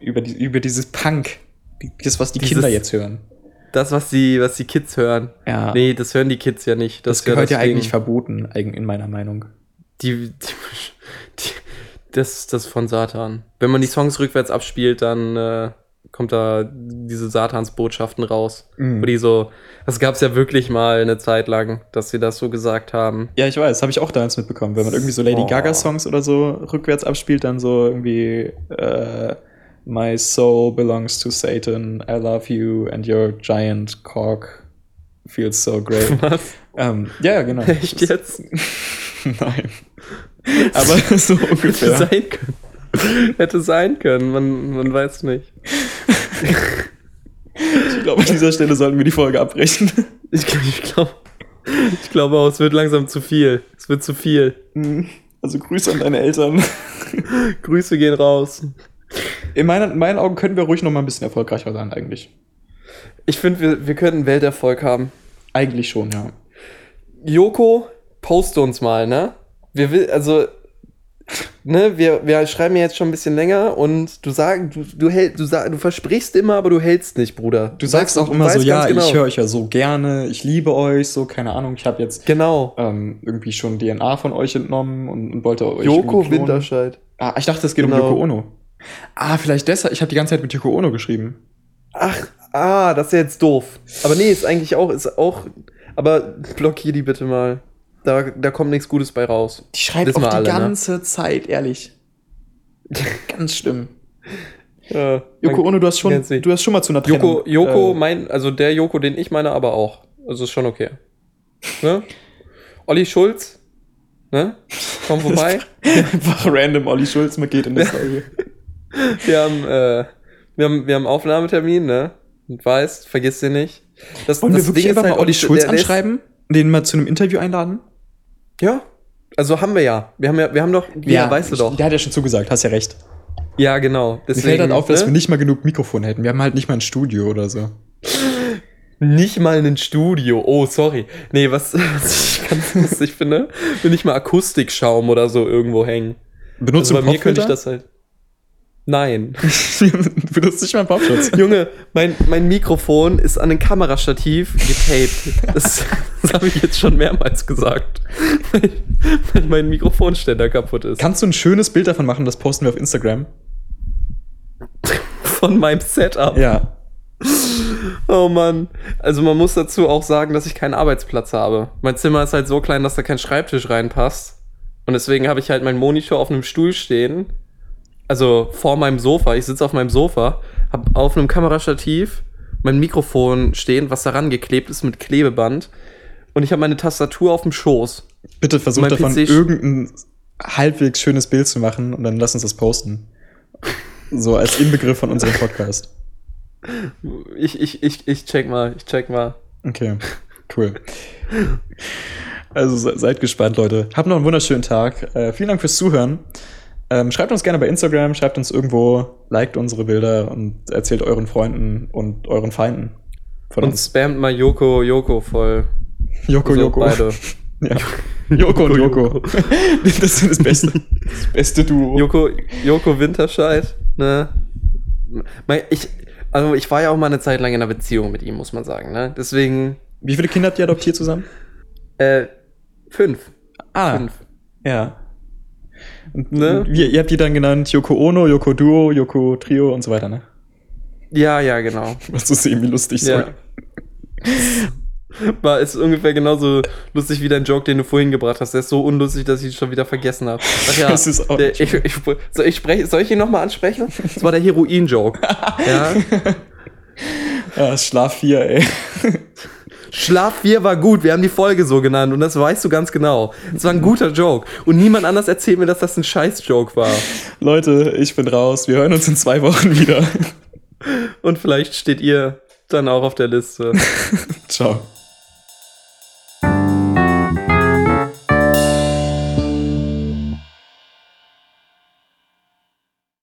über, die, über dieses Punk, das, was die Dieses- Kinder jetzt hören. Das, was die, was die Kids hören. Ja. Nee, das hören die Kids ja nicht. das ja gehört ja, Ding. eigentlich verboten, in meiner Meinung. Die, die, die, das, das von Satan. Wenn man die Songs rückwärts abspielt, dann äh, kommt da diese Satansbotschaften raus. Mhm. Wo die so, das gab es ja wirklich mal eine Zeit lang, dass sie das so gesagt haben. Ja, ich weiß, habe ich auch damals mitbekommen. Wenn man irgendwie so Lady Oh. Gaga-Songs oder so rückwärts abspielt, dann so irgendwie äh, My soul belongs to Satan, I love you and your giant cock feels so great. Was? ähm, ja, genau. Echt jetzt? Nein. Aber so ungefähr. sein können. Hätte sein können, man, man weiß nicht. Ich glaube, an dieser Stelle sollten wir die Folge abbrechen. Ich, ich glaube, ich glaube auch, es wird langsam zu viel. Es wird zu viel. Also Grüße an deine Eltern. Grüße gehen raus. In meinen, in meinen Augen können wir ruhig noch mal ein bisschen erfolgreicher sein, eigentlich. Ich finde, wir, wir könnten Welterfolg haben. Eigentlich schon, ja. Joko, poste uns mal, ne? Wir will, also, ne, wir, wir schreiben ja jetzt schon ein bisschen länger und du sagst, du, du, hält, du, sag, du versprichst immer, aber du hältst nicht, Bruder. Du sagst auch du immer so, ja, genau. ich höre euch ja so gerne, ich liebe euch, so, keine Ahnung, ich habe jetzt Genau. ähm, irgendwie schon DNA von euch entnommen und, und wollte euch Joko. Winterscheid. Ah, ich dachte, es geht um Genau. Yoko Ono. Ah, vielleicht deshalb, ich habe die ganze Zeit mit Yoko Ono geschrieben. Ach, ah, das ist ja jetzt doof. Aber nee, ist eigentlich auch, ist auch, aber blockier die bitte mal. Da, da kommt nichts Gutes bei raus. Die schreibt auch die alle, ne? ganze Zeit, ehrlich. Ganz schlimm. Ja, Yoko Ono, du hast schon, du hast schon mal zu einer Trennung. Joko, Joko, äh, mein, also der Joko, den ich meine, aber auch. Also ist schon okay. Ne? Olli Schulz, ne? Komm vorbei. einfach random Olli Schulz mal geht in der Story. Wir haben, äh, wir haben, wir haben Aufnahmetermin, ne? Und weißt, vergiss den nicht. Das, Wollen das wir wirklich Ding ist einfach halt, mal Olli der- Schulz der ist- anschreiben? Den mal zu einem Interview einladen? Ja. Also haben wir ja. Wir haben ja, wir haben doch, ja, weißt du doch. Der hat ja schon zugesagt, hast ja recht. Ja, genau. Mir Deswegen, fällt halt auf, dass ne? wir nicht mal genug Mikrofon hätten. Wir haben halt nicht mal ein Studio oder so. Nicht mal ein Studio. Oh, sorry. Nee, was, was ich ganz lustig finde, wenn nicht mal Akustikschaum oder so irgendwo hängen. Benutzt Also bei mir könnte ich das halt. Nein. Benutzt nicht mal einen Popschutz. Junge, mein, mein Mikrofon ist an ein Kamerastativ getaped. Das, das habe ich jetzt schon mehrmals gesagt. Weil, weil mein Mikrofonständer kaputt ist. Kannst du ein schönes Bild davon machen, das posten wir auf Instagram? Von meinem Setup. Ja. Oh Mann. Also man muss dazu auch sagen, dass ich keinen Arbeitsplatz habe. Mein Zimmer ist halt so klein, dass da kein Schreibtisch reinpasst. Und deswegen habe ich halt meinen Monitor auf einem Stuhl stehen. Also vor meinem Sofa. Ich sitze auf meinem Sofa, habe auf einem Kamerastativ mein Mikrofon stehen, was daran geklebt ist mit Klebeband. Und ich habe meine Tastatur auf dem Schoß. Bitte versuch davon PC irgendein halbwegs schönes Bild zu machen und dann lass uns das posten. So als Inbegriff von unserem Podcast. Ich, ich, ich, ich check mal, ich check mal. Okay, cool. Also se- seid gespannt, Leute. Habt noch einen wunderschönen Tag. Äh, vielen Dank fürs Zuhören. Ähm, schreibt uns gerne bei Instagram, schreibt uns irgendwo, liked unsere Bilder und erzählt euren Freunden und euren Feinden von Und uns. spammt mal Joko, Joko voll. Joko, Also Joko. Beide. Ja. Joko und Joko. Das ist das beste, das beste Duo. Joko, Joko Winterscheid, ne? Ich, also ich war ja auch mal eine Zeit lang in einer Beziehung mit ihm, muss man sagen, ne? Deswegen, Wie viele Kinder habt ihr adoptiert zusammen? äh, fünf. Ah, Fünf. ja. Ne? Wie, ihr habt die dann genannt Yoko Ono, Yoko Duo, Yoko Trio und so weiter, ne? Ja, ja, genau. Was so semi-lustig. Ja. War ist ungefähr genauso lustig wie dein Joke, den du vorhin gebracht hast. Der ist so unlustig, dass ich ihn schon wieder vergessen habe. Ach ja, Das ist auch der, ich, ich, soll, ich sprech, soll ich ihn nochmal ansprechen? Das war der Heroin-Joke. ja. Ja, Schlaf 4, ey. Schlaf 4 war gut, wir haben die Folge so genannt und das weißt du ganz genau. Das war ein guter Joke. Und niemand anders erzählt mir, dass das ein Scheiß-Joke war. Leute, ich bin raus. Wir hören uns in zwei Wochen wieder. Und vielleicht steht ihr dann auch auf der Liste. Ciao.